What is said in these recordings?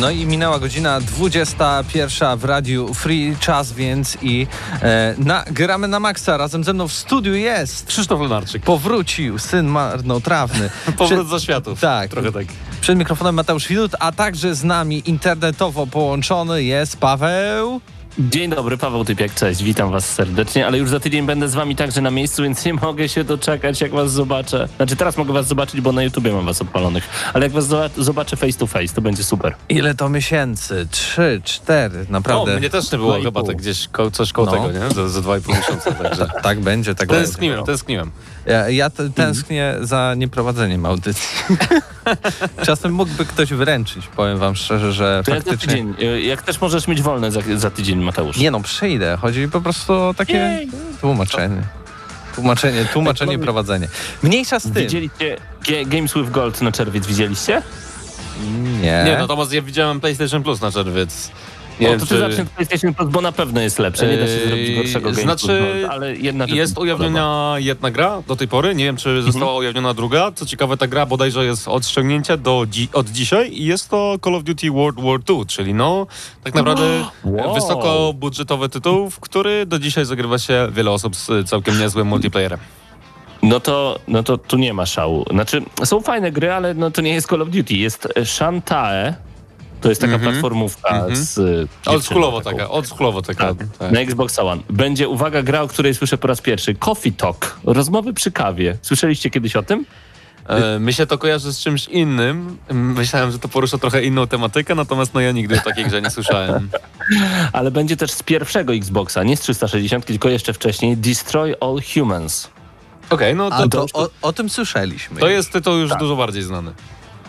No i minęła godzina 21 w Radiu Free Czas, więc i e, na, gramy na maksa. Razem ze mną w studiu jest Krzysztof Lenarczyk. Powrócił syn marnotrawny. Powrót za światów. Tak. Trochę tak. Przed mikrofonem Mateusz Widut, a także z nami internetowo połączony jest Paweł. Dzień dobry, Paweł Typiak, cześć, witam was serdecznie, ale już za tydzień będę z wami także na miejscu, więc nie mogę się doczekać, jak was zobaczę. Znaczy teraz mogę was zobaczyć, bo na YouTubie mam was odpalonych, ale jak was zobaczę face to face, to będzie super. Ile to miesięcy? Trzy, cztery, naprawdę. O, mnie też nie było chyba tak gdzieś ko coś koło No. tego, nie? Za, za dwa i pół miesiąca, także... Tak będzie, tak będzie. Tęskniłem, tęskniłem. Ja, ja t- tęsknię za nieprowadzeniem audycji. Czasem mógłby ktoś wręczyć, powiem wam szczerze, że To jak faktycznie... tydzień, y, jak też możesz mieć wolne za, za tydzień, Mateusz. Nie no, przyjdę. Chodzi po prostu o takie Jej. tłumaczenie. Tłumaczenie, tłumaczenie, prowadzenie. Mniejsza z tym. Widzieliście G- Games with Gold na czerwiec, widzieliście? Nie. Nie, natomiast ja widziałem PlayStation Plus na czerwiec. Nie o, wiem, to ty czy- zacznij od PlayStation Plus, bo na pewno jest lepsze, nie da się Yy, zrobić gorszego znaczy, ale jedna Jest ujawniona jedna gra do tej pory. Nie wiem, czy została ujawniona druga. Co ciekawe, ta gra bodajże jest od ściągnięcia do dzi- od dzisiaj i jest to Call of Duty World War II, czyli no tak naprawdę Wow. wysokobudżetowy tytuł, w który do dzisiaj zagrywa się wiele osób z całkiem niezłym multiplayerem. No to, no to tu nie ma szału. Znaczy, są fajne gry, ale no to nie jest Call of Duty. Jest Shantae. To jest taka Mhm. platformówka Mhm. z e, Oldschoolowo taka, oldschoolowo taka. Tak, tak. na Xbox One. Będzie, uwaga, gra, o której słyszę po raz pierwszy. Coffee Talk. Rozmowy przy kawie. Słyszeliście kiedyś o tym? E, Mi się to kojarzy z czymś innym. Myślałem, że to porusza trochę inną tematykę, natomiast no ja nigdy o takiej grze nie słyszałem. Ale będzie też z pierwszego Xboxa, nie z 360, tylko jeszcze wcześniej. Destroy All Humans. Okej, no A to, to, o, o tym słyszeliśmy. to jest tytuł już Tak. dużo bardziej znany.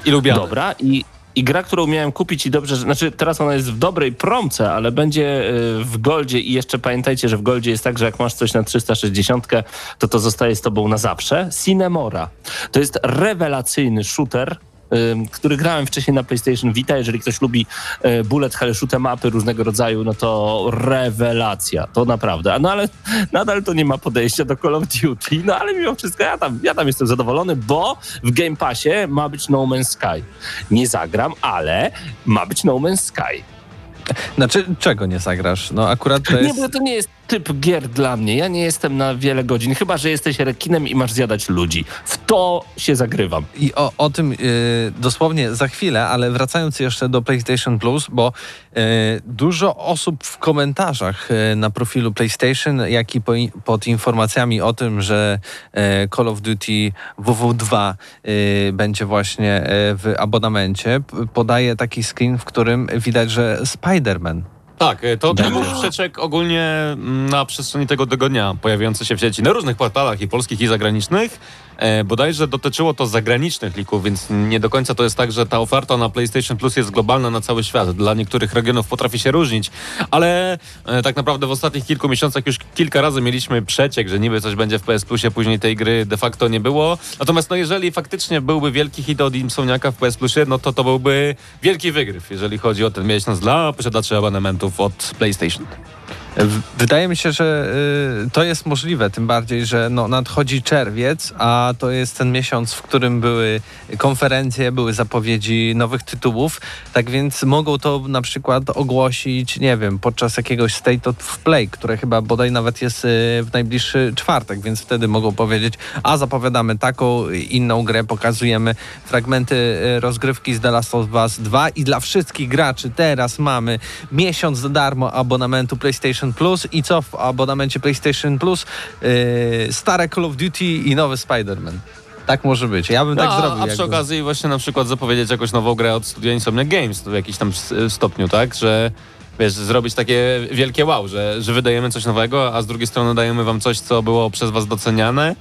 I lubiany. Dobra i, i gra, którą miałem kupić i dobrze, znaczy teraz ona jest w dobrej promce, ale będzie y, w Goldzie i jeszcze pamiętajcie, że w Goldzie jest tak, że jak masz coś na 360, to to zostaje z tobą na zawsze. Cinemora. To jest rewelacyjny shooter, który grałem wcześniej na PlayStation Vita. Jeżeli ktoś lubi y, bullet hell shoot mapy różnego rodzaju, no to rewelacja. To naprawdę. No ale nadal to nie ma podejścia do Call of Duty. No ale mimo wszystko ja tam, ja tam jestem zadowolony, bo w Game Passie ma być No Man's Sky. Nie zagram, ale ma być No Man's Sky. Znaczy, czego nie zagrasz? No akurat to Nie, jest... bo to nie jest typ gier dla mnie. Ja nie jestem na wiele godzin, chyba że jesteś rekinem i masz zjadać ludzi. W to się zagrywam. I o, o tym y, dosłownie za chwilę, ale wracając jeszcze do PlayStation Plus, bo y, dużo osób w komentarzach y, na profilu PlayStation, jak i po, pod informacjami o tym, że y, Call of Duty WW2 y, będzie właśnie y, w abonamencie, podaje taki screen, w którym widać, że Spider-Man Tak, e, to, to Będzie. był przeczek ogólnie mm, na przestrzeni tego tygodnia pojawiający się w sieci na różnych portalach i polskich i zagranicznych. E, bodajże dotyczyło to zagranicznych lików, więc nie do końca to jest tak, że ta oferta na PlayStation Plus jest globalna na cały świat. Dla niektórych regionów potrafi się różnić, ale e, tak naprawdę w ostatnich kilku miesiącach już kilka razy mieliśmy przeciek, że niby coś będzie w PS Plusie, później tej gry de facto nie było. Natomiast no jeżeli faktycznie byłby wielki hit od Insomniaka w PS Plusie, no to to byłby wielki wygryw, jeżeli chodzi o ten miesiąc dla posiadaczy abonementów od PlayStation. Wydaje mi się, że y, to jest możliwe, tym bardziej, że no, nadchodzi czerwiec, a to jest ten miesiąc, w którym były konferencje, były zapowiedzi nowych tytułów, tak więc mogą to na przykład ogłosić, nie wiem, podczas jakiegoś State of Play, które chyba bodaj nawet jest y, w najbliższy czwartek, więc wtedy mogą powiedzieć, a zapowiadamy taką, inną grę, pokazujemy fragmenty y, rozgrywki z The Last of Us 2 i dla wszystkich graczy teraz mamy miesiąc za darmo abonamentu PlayStation Plus i co w abonamencie PlayStation Plus? Yy, stare Call of Duty i nowy Spider-Man. Tak może być. Ja bym No, tak zrobił. a przy jakby- okazji właśnie na przykład zapowiedzieć jakąś nową grę od studia Insomnia Games w jakimś tam s- stopniu, tak? Że wiesz, zrobić takie wielkie wow, że, że wydajemy coś nowego, a z drugiej strony dajemy wam coś, co było przez was doceniane.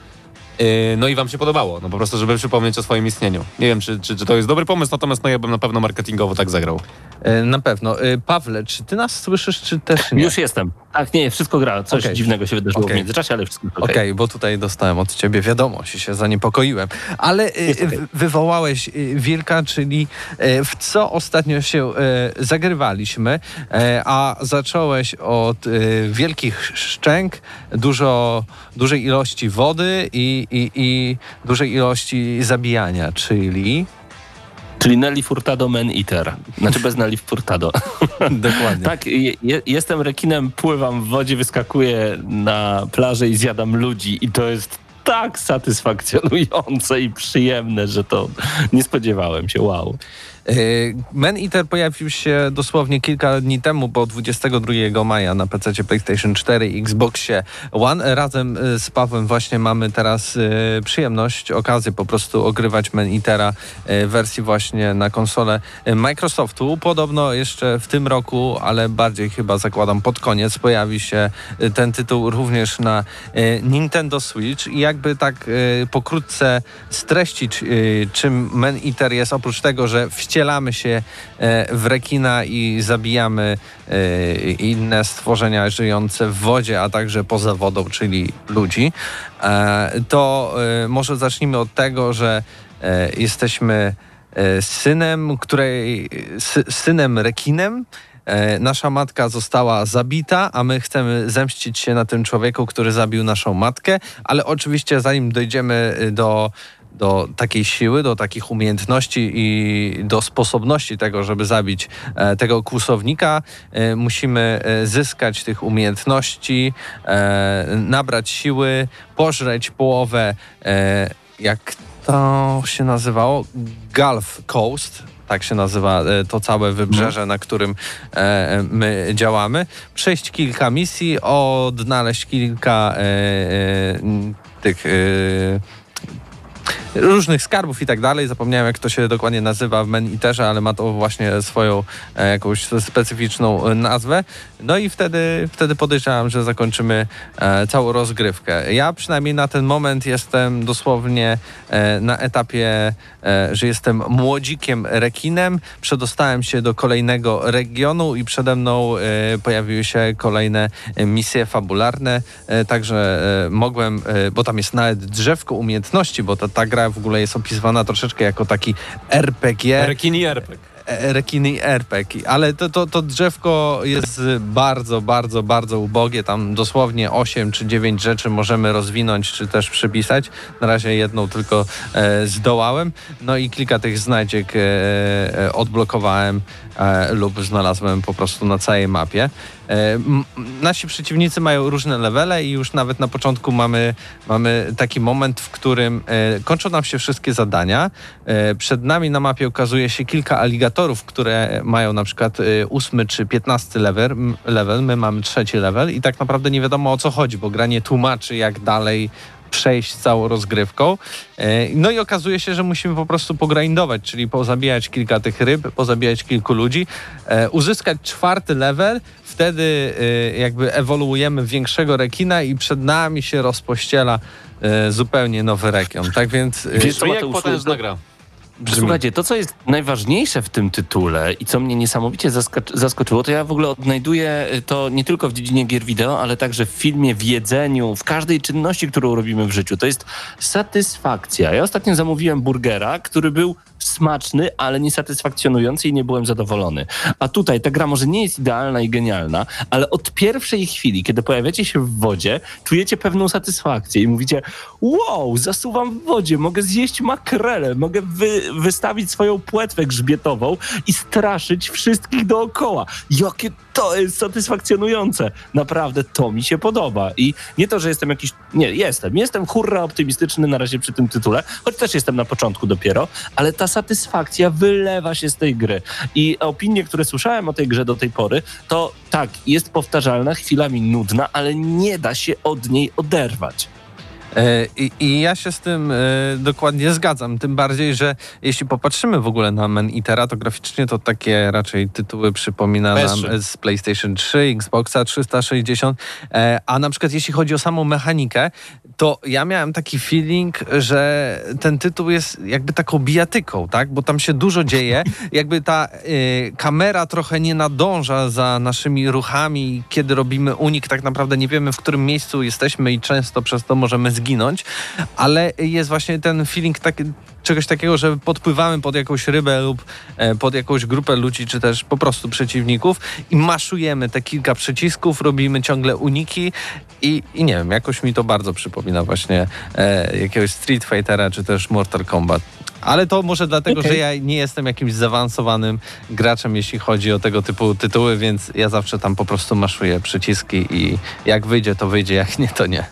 Yy, No i wam się podobało, no po prostu, żeby przypomnieć o swoim istnieniu. Nie wiem, czy, czy, czy to jest dobry pomysł, natomiast no ja bym na pewno marketingowo tak zagrał. Yy, Na pewno. Yy, Pawle, czy ty nas słyszysz, czy też nie? Już jestem. Tak, nie, wszystko gra. Coś Okej. dziwnego się wydarzyło Okej. w międzyczasie, ale wszystko Okej, okej. bo tutaj dostałem od ciebie wiadomość i się zaniepokoiłem. Ale w- wywołałeś Wilka, czyli w co ostatnio się zagrywaliśmy, a zacząłeś od wielkich szczęk, dużo, dużej ilości wody i, i, i dużej ilości zabijania, czyli... Czyli Nelly Furtado Man Eater. Znaczy bez Nelly Furtado. Dokładnie. tak, je, je, jestem rekinem, pływam w wodzie, wyskakuję na plażę i zjadam ludzi i to jest tak satysfakcjonujące i przyjemne, że to nie spodziewałem się. Wow. Y, Man Eater pojawił się dosłownie kilka dni temu, bo 22 maja na PC PlayStation 4 i Xboxie One. Razem y, z Pawłem właśnie mamy teraz y, przyjemność, okazję po prostu ogrywać Man Eatera y, w wersji właśnie na konsolę Microsoftu. Podobno jeszcze w tym roku, ale bardziej chyba zakładam pod koniec, pojawi się ten tytuł również na Nintendo Switch i jakby tak pokrótce streścić, czym Man Eater jest, oprócz tego, że wcielamy się e, w rekina i zabijamy e, inne stworzenia żyjące w wodzie, a także poza wodą, czyli ludzi, e, to może zacznijmy od tego, że jesteśmy synem, której, sy, synem rekinem, Nasza matka została zabita, a my chcemy zemścić się na tym człowieku, który zabił naszą matkę, ale oczywiście zanim dojdziemy do, do takiej siły, do takich umiejętności i do sposobności tego, żeby zabić e, tego kłusownika, e, musimy e, zyskać tych umiejętności, nabrać siły, pożreć połowę, jak to się nazywało? Gulf Coast. Tak się nazywa to całe wybrzeże, na którym e, my działamy. Przejść kilka misji, odnaleźć kilka e, e, tych różnych skarbów i tak dalej. Zapomniałem, jak to się dokładnie nazywa w Man Eaterze, ale ma to właśnie swoją e, jakąś specyficzną e, nazwę. No i wtedy, wtedy podejrzewam, że zakończymy e, całą rozgrywkę. Ja przynajmniej na ten moment jestem dosłownie na etapie, że jestem młodzikiem rekinem. Przedostałem się do kolejnego regionu i przede mną pojawiły się kolejne misje fabularne, także mogłem, bo tam jest nawet drzewko umiejętności, bo ta, ta gra w ogóle jest opisywana troszeczkę jako taki RPG. Rekini RPG. E, rekiny RPG, ale to, to, to drzewko jest bardzo, bardzo, bardzo ubogie. Tam dosłownie 8 czy 9 rzeczy możemy rozwinąć, czy też przypisać. Na razie jedną tylko e, zdołałem. No i kilka tych znajdziek e, e, odblokowałem lub znalazłem po prostu na całej mapie. E, nasi przeciwnicy mają różne levele i już nawet na początku mamy, mamy taki moment, w którym e, kończą nam się wszystkie zadania. E, przed nami na mapie ukazuje się kilka aligatorów, które mają na przykład e, ósmy czy piętnasty level, level. My mamy trzeci level i tak naprawdę nie wiadomo o co chodzi, bo gra nie tłumaczy jak dalej przejść całą rozgrywką. E, No i okazuje się, że musimy po prostu pogrindować, czyli pozabijać kilka tych ryb, pozabijać kilku ludzi, e, uzyskać czwarty level, wtedy e, jakby ewoluujemy większego rekina i przed nami się rozpościela zupełnie nowy rekion. Tak więc Wiesz, co, jak gra. Brzmi. Słuchajcie, to co jest najważniejsze w tym tytule i co mnie niesamowicie zaskacz- zaskoczyło, to ja w ogóle odnajduję to nie tylko w dziedzinie gier wideo, ale także w filmie, w jedzeniu, w każdej czynności, którą robimy w życiu. To jest satysfakcja. Ja ostatnio zamówiłem burgera, który był smaczny, ale niesatysfakcjonujący i nie byłem zadowolony. A tutaj ta gra może nie jest idealna i genialna, ale od pierwszej chwili, kiedy pojawiacie się w wodzie, czujecie pewną satysfakcję i mówicie wow, zasuwam w wodzie, mogę zjeść makrelę, mogę wy, wystawić swoją płetwę grzbietową i straszyć wszystkich dookoła. Jakie to jest satysfakcjonujące. Naprawdę to mi się podoba. I nie to, że jestem jakiś... Nie, jestem. Jestem hurra optymistyczny na razie przy tym tytule, choć też jestem na początku dopiero, ale ta satysfakcja wylewa się z tej gry. I opinie, które słyszałem o tej grze do tej pory, to tak, jest powtarzalna, chwilami nudna, ale nie da się od niej oderwać. E, I, I ja się z tym e, dokładnie zgadzam. Tym bardziej, że jeśli popatrzymy w ogóle na Man Eatera, to graficznie to takie raczej tytuły przypomina nam PS3. z PlayStation 3, Xboxa 360. E, A na przykład jeśli chodzi o samą mechanikę, to ja miałem taki feeling, że ten tytuł jest jakby taką bijatyką, tak? Bo tam się dużo dzieje. Jakby ta e, kamera trochę nie nadąża za naszymi ruchami, kiedy robimy unik, tak naprawdę nie wiemy, w którym miejscu jesteśmy i często przez to możemy zginąć, ale jest właśnie ten feeling taki, czegoś takiego, że podpływamy pod jakąś rybę lub e, pod jakąś grupę ludzi, czy też po prostu przeciwników i maszujemy te kilka przycisków, robimy ciągle uniki i, i nie wiem, jakoś mi to bardzo przypomina właśnie e, jakiegoś Street Fightera, czy też Mortal Kombat. Ale to może dlatego, Okej. że ja nie jestem jakimś zaawansowanym graczem, jeśli chodzi o tego typu tytuły, więc ja zawsze tam po prostu maszuję przyciski i jak wyjdzie, to wyjdzie, jak nie, to nie.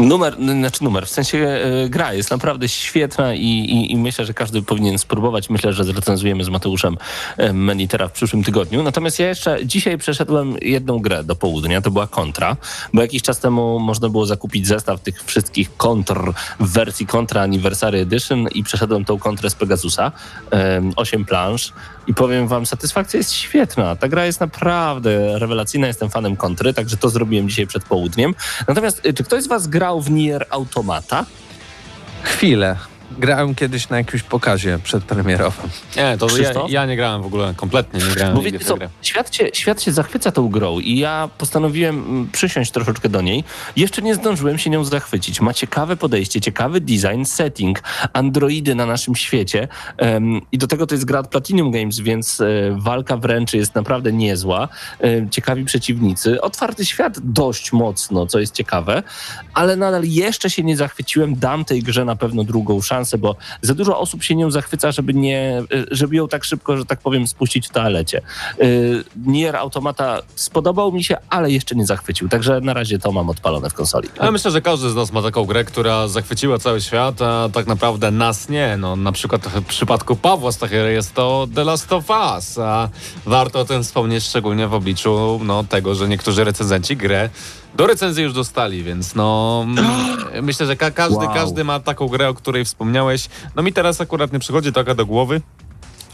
Numer, znaczy numer, w sensie e, gra jest naprawdę świetna i, i, i myślę, że każdy powinien spróbować. Myślę, że zrecenzujemy z Mateuszem e, Menitera w przyszłym tygodniu. Natomiast ja jeszcze dzisiaj przeszedłem jedną grę do południa, to była Contra, bo jakiś czas temu można było zakupić zestaw tych wszystkich kontr w wersji Contra Anniversary Edition i przeszedłem tą kontrę z Pegasusa, em, 8 planż i powiem wam, satysfakcja jest świetna. Ta gra jest naprawdę rewelacyjna, jestem fanem kontry, także to zrobiłem dzisiaj przed południem. Natomiast y, czy ktoś z was grał w Nier Automata? Chwilę. Grałem kiedyś na jakimś pokazie przedpremierowym. Nie, to ja, ja nie grałem w ogóle, kompletnie nie grałem Bo wiecie co, świat się, świat się zachwyca tą grą i ja postanowiłem mm, przysiąść troszeczkę do niej. Jeszcze nie zdążyłem się nią zachwycić. Ma ciekawe podejście, ciekawy design, setting, androidy na naszym świecie em, i do tego to jest gra od Platinum Games, więc e, walka wręcz jest naprawdę niezła. E, ciekawi przeciwnicy. Otwarty świat dość mocno, co jest ciekawe, ale nadal jeszcze się nie zachwyciłem. Dam tej grze na pewno drugą szansę, bo za dużo osób się nią zachwyca, żeby, nie, y, żeby ją tak szybko, że tak powiem, spuścić w toalecie. Y, Nier Automata spodobał mi się, ale jeszcze nie zachwycił, także na razie to mam odpalone w konsoli. Ale myślę, że każdy z nas ma taką grę, która zachwyciła cały świat, a tak naprawdę nas nie. No, na przykład w przypadku Pawła Stachyry jest to The Last of Us, a warto o tym wspomnieć szczególnie w obliczu no, tego, że niektórzy recenzenci grę do recenzji już dostali, więc no mm, myślę, że ka- każdy, Wow. każdy ma taką grę, o której wspomniałeś. No mi teraz akurat nie przychodzi taka do głowy,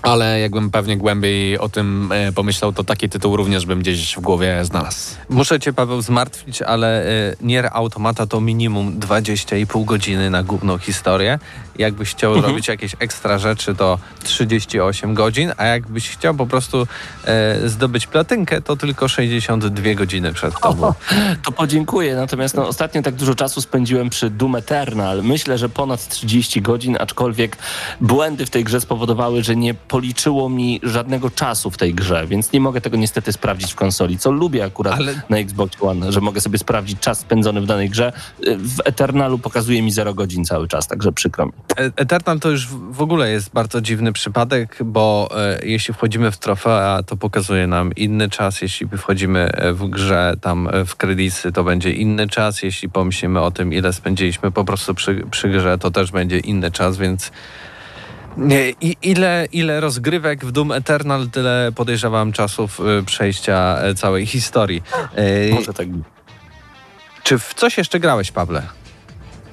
ale jakbym pewnie głębiej o tym e, pomyślał, to taki tytuł również bym gdzieś w głowie znalazł. Muszę cię, Paweł, zmartwić, ale y, Nier Automata to minimum 20,5 godziny na główną historię. Jakbyś chciał Mhm. robić jakieś ekstra rzeczy, to 38 godzin, a jakbyś chciał po prostu e, zdobyć platynkę, to tylko 62 godziny przed tobą. To podziękuję, natomiast no, ostatnio tak dużo czasu spędziłem przy Doom Eternal. Myślę, że ponad 30 godzin, aczkolwiek błędy w tej grze spowodowały, że nie policzyło mi żadnego czasu w tej grze, więc nie mogę tego niestety sprawdzić w konsoli, co lubię akurat Ale- na Xbox One, że mogę sobie sprawdzić czas spędzony w danej grze. W Eternalu pokazuje mi 0 godzin cały czas, także przykro mi. E- Eternal to już w ogóle jest bardzo dziwny przypadek, bo e, jeśli wchodzimy w trofea, to pokazuje nam inny czas. Jeśli wchodzimy e, w grze, tam e, w kredyty, to będzie inny czas. Jeśli pomyślimy o tym, ile spędziliśmy po prostu przy, przy grze, to też będzie inny czas, więc i, ile, ile rozgrywek w Doom Eternal, tyle podejrzewam czasów e, przejścia e, całej historii. E, Może tak. Czy w coś jeszcze grałeś, Pawle?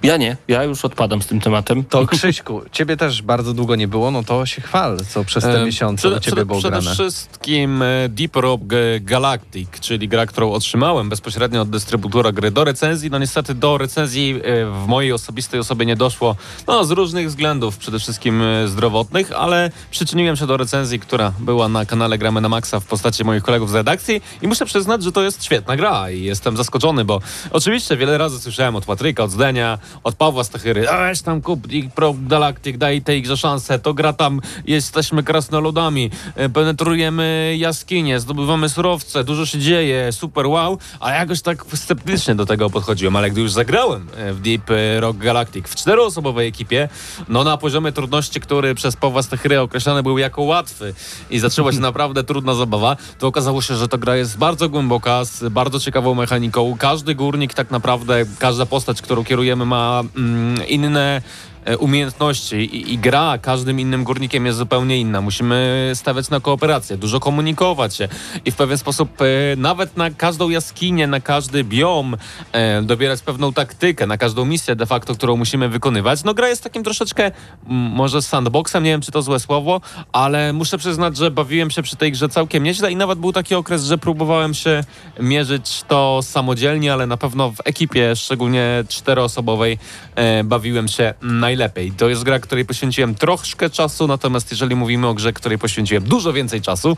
Ja nie, ja już odpadam z tym tematem. To Krzyśku, ciebie też bardzo długo nie było, no to się chwal, co przez te E, miesiące u ciebie było przede grane. wszystkim e, Deep Rock Galactic, czyli gra, którą otrzymałem bezpośrednio od dystrybutora gry do recenzji. No niestety do recenzji e, w mojej osobistej osobie nie doszło, no z różnych względów, przede wszystkim e, zdrowotnych, ale przyczyniłem się do recenzji, która była na kanale Gramy na Maxa w postaci moich kolegów z redakcji i muszę przyznać, że to jest świetna gra i jestem zaskoczony, bo oczywiście wiele razy słyszałem od Patryka, od Zdenia, od Pawła Stachyry, a weź tam kup Pro Galactic, daj tej grze szansę, to gra tam, jesteśmy krasnoludami, e, penetrujemy jaskinie, zdobywamy surowce, dużo się dzieje, super wow, a jakoś tak sceptycznie do tego podchodziłem, ale gdy już zagrałem e, w Deep Rock Galactic w czteroosobowej ekipie, no na poziomie trudności, który przez Pawła Stachyry określany był jako łatwy i zaczęła się naprawdę trudna zabawa, to okazało się, że ta gra jest bardzo głęboka, z bardzo ciekawą mechaniką. Każdy górnik tak naprawdę, każda postać, którą kierujemy ma mm, inne umiejętności i, i gra każdym innym górnikiem jest zupełnie inna. Musimy stawiać na kooperację, dużo komunikować się i w pewien sposób e, nawet na każdą jaskinię, na każdy biom e, dobierać pewną taktykę, na każdą misję de facto, którą musimy wykonywać. No gra jest takim troszeczkę może sandboxem, nie wiem czy to złe słowo, ale muszę przyznać, że bawiłem się przy tej grze całkiem nieźle i nawet był taki okres, że próbowałem się mierzyć to samodzielnie, ale na pewno w ekipie, szczególnie czteroosobowej, e, bawiłem się najlepiej. To jest gra, której poświęciłem troszkę czasu, natomiast jeżeli mówimy o grze, której poświęciłem dużo więcej czasu,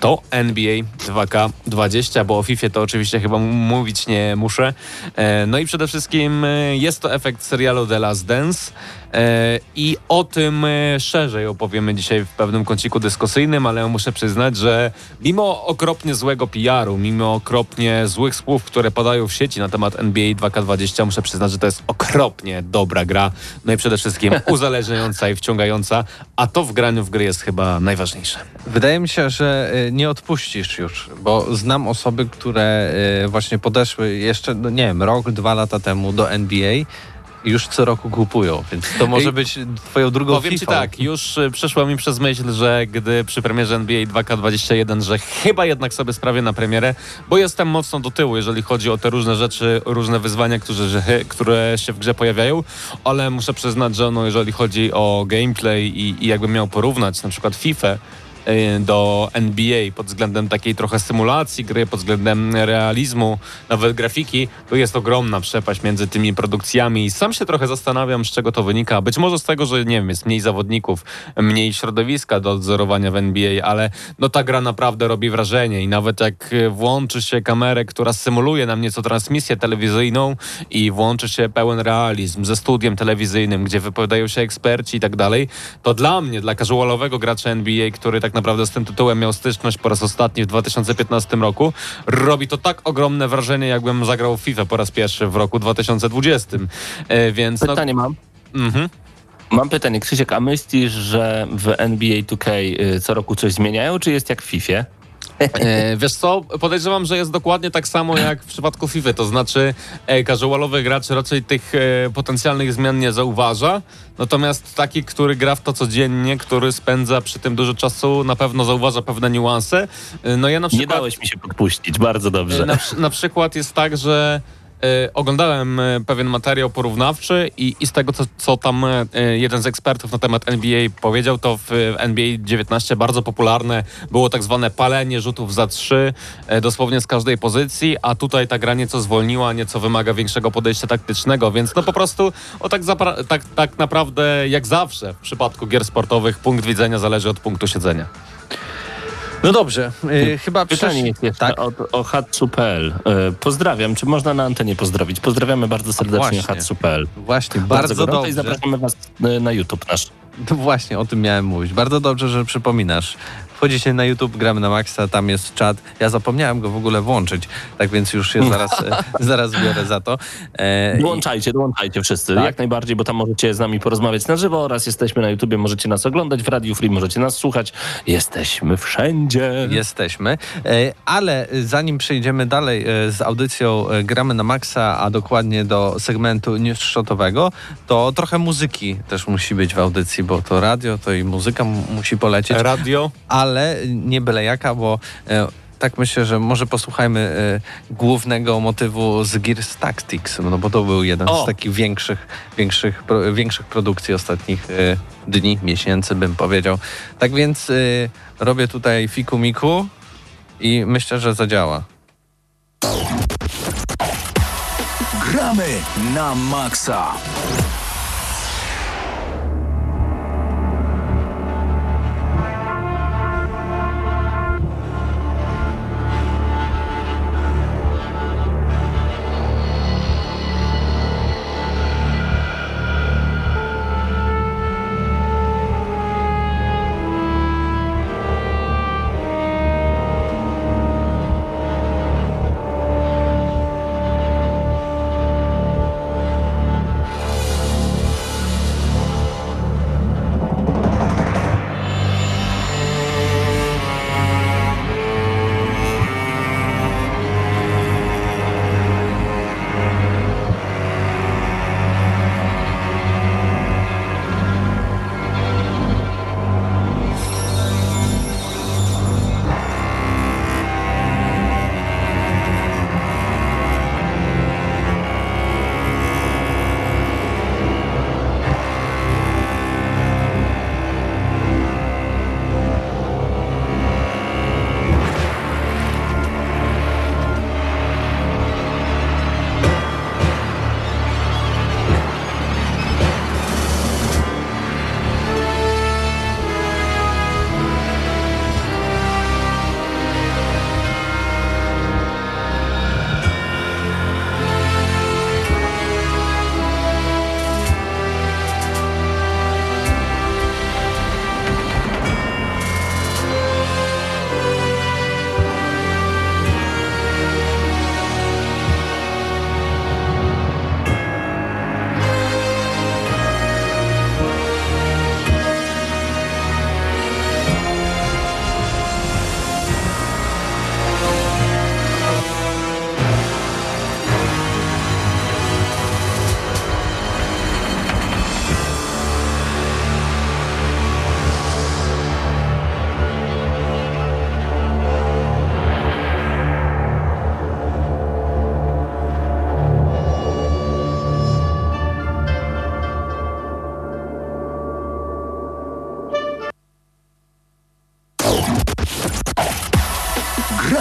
to NBA 2K20, bo o FIFA to oczywiście chyba mówić nie muszę. E, no i przede wszystkim e, jest to efekt serialu The Last Dance. E, I o tym szerzej opowiemy dzisiaj w pewnym kąciku dyskusyjnym, ale muszę przyznać, że mimo okropnie złego PR-u, mimo okropnie złych słów, które padają w sieci na temat NBA 2K20, muszę przyznać, że to jest okropnie dobra gra. No i przede wszystkim uzależniająca i wciągająca, a to w graniu w gry jest chyba najważniejsze. Wydaje mi się, że y, nie odpuścisz już, bo znam osoby, które y, właśnie podeszły jeszcze, no nie wiem, rok, dwa lata temu do NBA już co roku kupują, więc to może być twoją drugą Powiem ci FIFA. tak, już y, przeszło mi przez myśl, że gdy przy premierze NBA 2K21, że chyba jednak sobie sprawię na premierę, bo jestem mocno do tyłu, jeżeli chodzi o te różne rzeczy, różne wyzwania, które, które się w grze pojawiają, ale muszę przyznać, że no, jeżeli chodzi o gameplay i, i jakbym miał porównać na przykład FIFA do NBA pod względem takiej trochę symulacji gry, pod względem realizmu, nawet grafiki, to jest ogromna przepaść między tymi produkcjami. I sam się trochę zastanawiam, z czego to wynika. Być może z tego, że nie wiem, jest mniej zawodników, mniej środowiska do odzorowania w NBA, ale no ta gra naprawdę robi wrażenie. I nawet jak e, włączy się kamerę, która symuluje nam nieco transmisję telewizyjną i włączy się pełen realizm ze studiem telewizyjnym, gdzie wypowiadają się eksperci i tak dalej, to dla mnie, dla casualowego gracza NBA, który tak naprawdę z tym tytułem miał styczność po raz ostatni w 2015 roku, robi to tak ogromne wrażenie, jakbym zagrał w FIFA po raz pierwszy w roku 2020. E, więc no, Pytanie mam. mhm. Mam pytanie, Krzysiek, a myślisz, że w NBA 2K y, co roku coś zmieniają, czy jest jak w FIFA? E, wiesz co, podejrzewam, że jest dokładnie tak samo jak w przypadku FIFA, to znaczy e, casualowy gracz raczej tych e, potencjalnych zmian nie zauważa, natomiast taki, który gra w to codziennie, który spędza przy tym dużo czasu, na pewno zauważa pewne niuanse. E, no ja na Nie przykład... dałeś mi się podpuścić, bardzo dobrze. Na, przy- na przykład jest tak, że e, oglądałem e, pewien materiał porównawczy i, i z tego, co, co tam e, jeden z ekspertów na temat NBA powiedział, to w NBA 19 bardzo popularne było tak zwane palenie rzutów za trzy, dosłownie z każdej pozycji, a tutaj ta gra nieco zwolniła, nieco wymaga większego podejścia taktycznego, więc no po prostu o tak, tak, tak naprawdę jak zawsze w przypadku gier sportowych punkt widzenia zależy od punktu siedzenia. No dobrze, y, chyba Pytanie jest jeszcze tak? o Hatsu.pl. Y, Pozdrawiam, czy można na antenie pozdrowić? Pozdrawiamy bardzo serdecznie. Hatsu.pl. Właśnie, bardzo, i dobrze. zapraszamy was y, na YouTube nasz. No właśnie, o tym miałem mówić. Bardzo dobrze, że przypominasz. Wchodzicie na YouTube, gramy na Maxa, tam jest czat. Ja zapomniałem go w ogóle włączyć, tak więc już się zaraz, e, zaraz biorę za to. E, i- Dołączajcie, dołączajcie wszyscy, Tak. jak najbardziej, bo tam możecie z nami porozmawiać na żywo oraz jesteśmy na YouTubie, możecie nas oglądać w Radiu Free, możecie nas słuchać. Jesteśmy wszędzie. Jesteśmy, E, ale zanim przejdziemy dalej e, z audycją e, Gramy na Maxa, a dokładnie do segmentu newsshotowego, to trochę muzyki też musi być w audycji, bo to radio, to i muzyka musi polecieć, Radio ale nie byle jaka, bo e, tak myślę, że może posłuchajmy e, głównego motywu z Gears Tactics, no bo to był jeden O! z takich większych, większych, pro, większych produkcji ostatnich e, dni, miesięcy bym powiedział. Tak więc e, robię tutaj fiku miku i myślę, że zadziała. Gramy na maksa.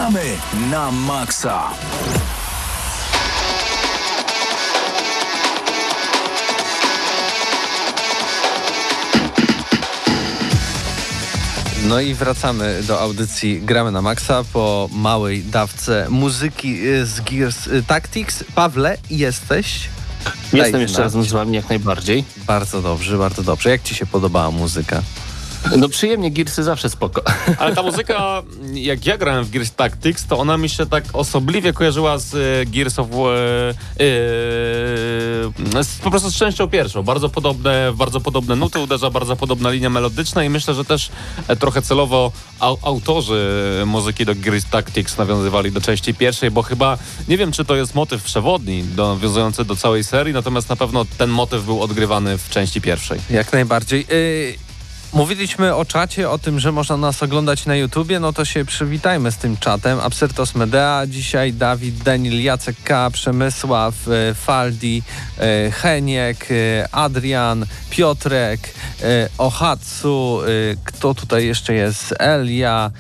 Gramy na maksa. No i wracamy do audycji Gramy na Maxa po małej dawce muzyki y, z Gears y, Tactics. Pawle, jesteś? Daj Jestem jeszcze znać. razem z wami jak najbardziej. Bardzo dobrze, bardzo dobrze. Jak ci się podobała muzyka? No przyjemnie, Gearsy zawsze spoko. Ale ta muzyka, jak ja grałem w Gears Tactics, to ona mi się tak osobliwie kojarzyła z e, Gears of... E, z, po prostu z częścią pierwszą. Bardzo podobne, bardzo podobne nuty uderza, bardzo podobna linia melodyczna i myślę, że też trochę celowo au, autorzy muzyki do Gears Tactics nawiązywali do części pierwszej, bo chyba, nie wiem czy to jest motyw przewodni do, nawiązujący do całej serii, natomiast na pewno ten motyw był odgrywany w części pierwszej. Jak najbardziej. Y, Mówiliśmy o czacie, o tym, że można nas oglądać na YouTubie, no to się przywitajmy z tym czatem. Absyrtos Medea, dzisiaj Dawid, Daniel, Jacek K, Przemysław, y, Faldi, y, Heniek, y, Adrian, Piotrek, Ohatsu, kto tutaj jeszcze jest? Elia,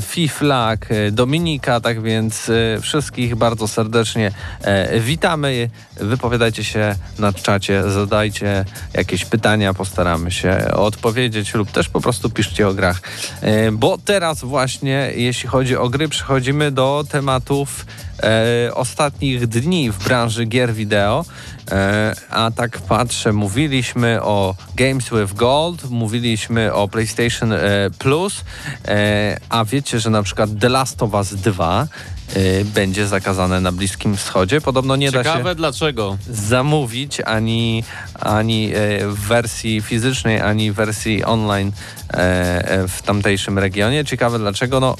Fiflak, Dominika, tak więc wszystkich bardzo serdecznie e, witamy. Wypowiadajcie się na czacie, zadajcie jakieś pytania, postaramy się odpowiedzieć lub też po prostu piszcie o grach. E, Bo teraz właśnie, jeśli chodzi o gry, przechodzimy do tematów e, ostatnich dni w branży gier wideo. E, a tak patrzę, mówiliśmy o Games with Gold, mówiliśmy o PlayStation e, Plus, e, a wiecie, że na przykład The Last of Us 2 e, będzie zakazane na Bliskim Wschodzie. Podobno nie da się Ciekawe dlaczego. zamówić ani, ani e, w wersji fizycznej, ani w wersji online e, w tamtejszym regionie. Ciekawe dlaczego. No,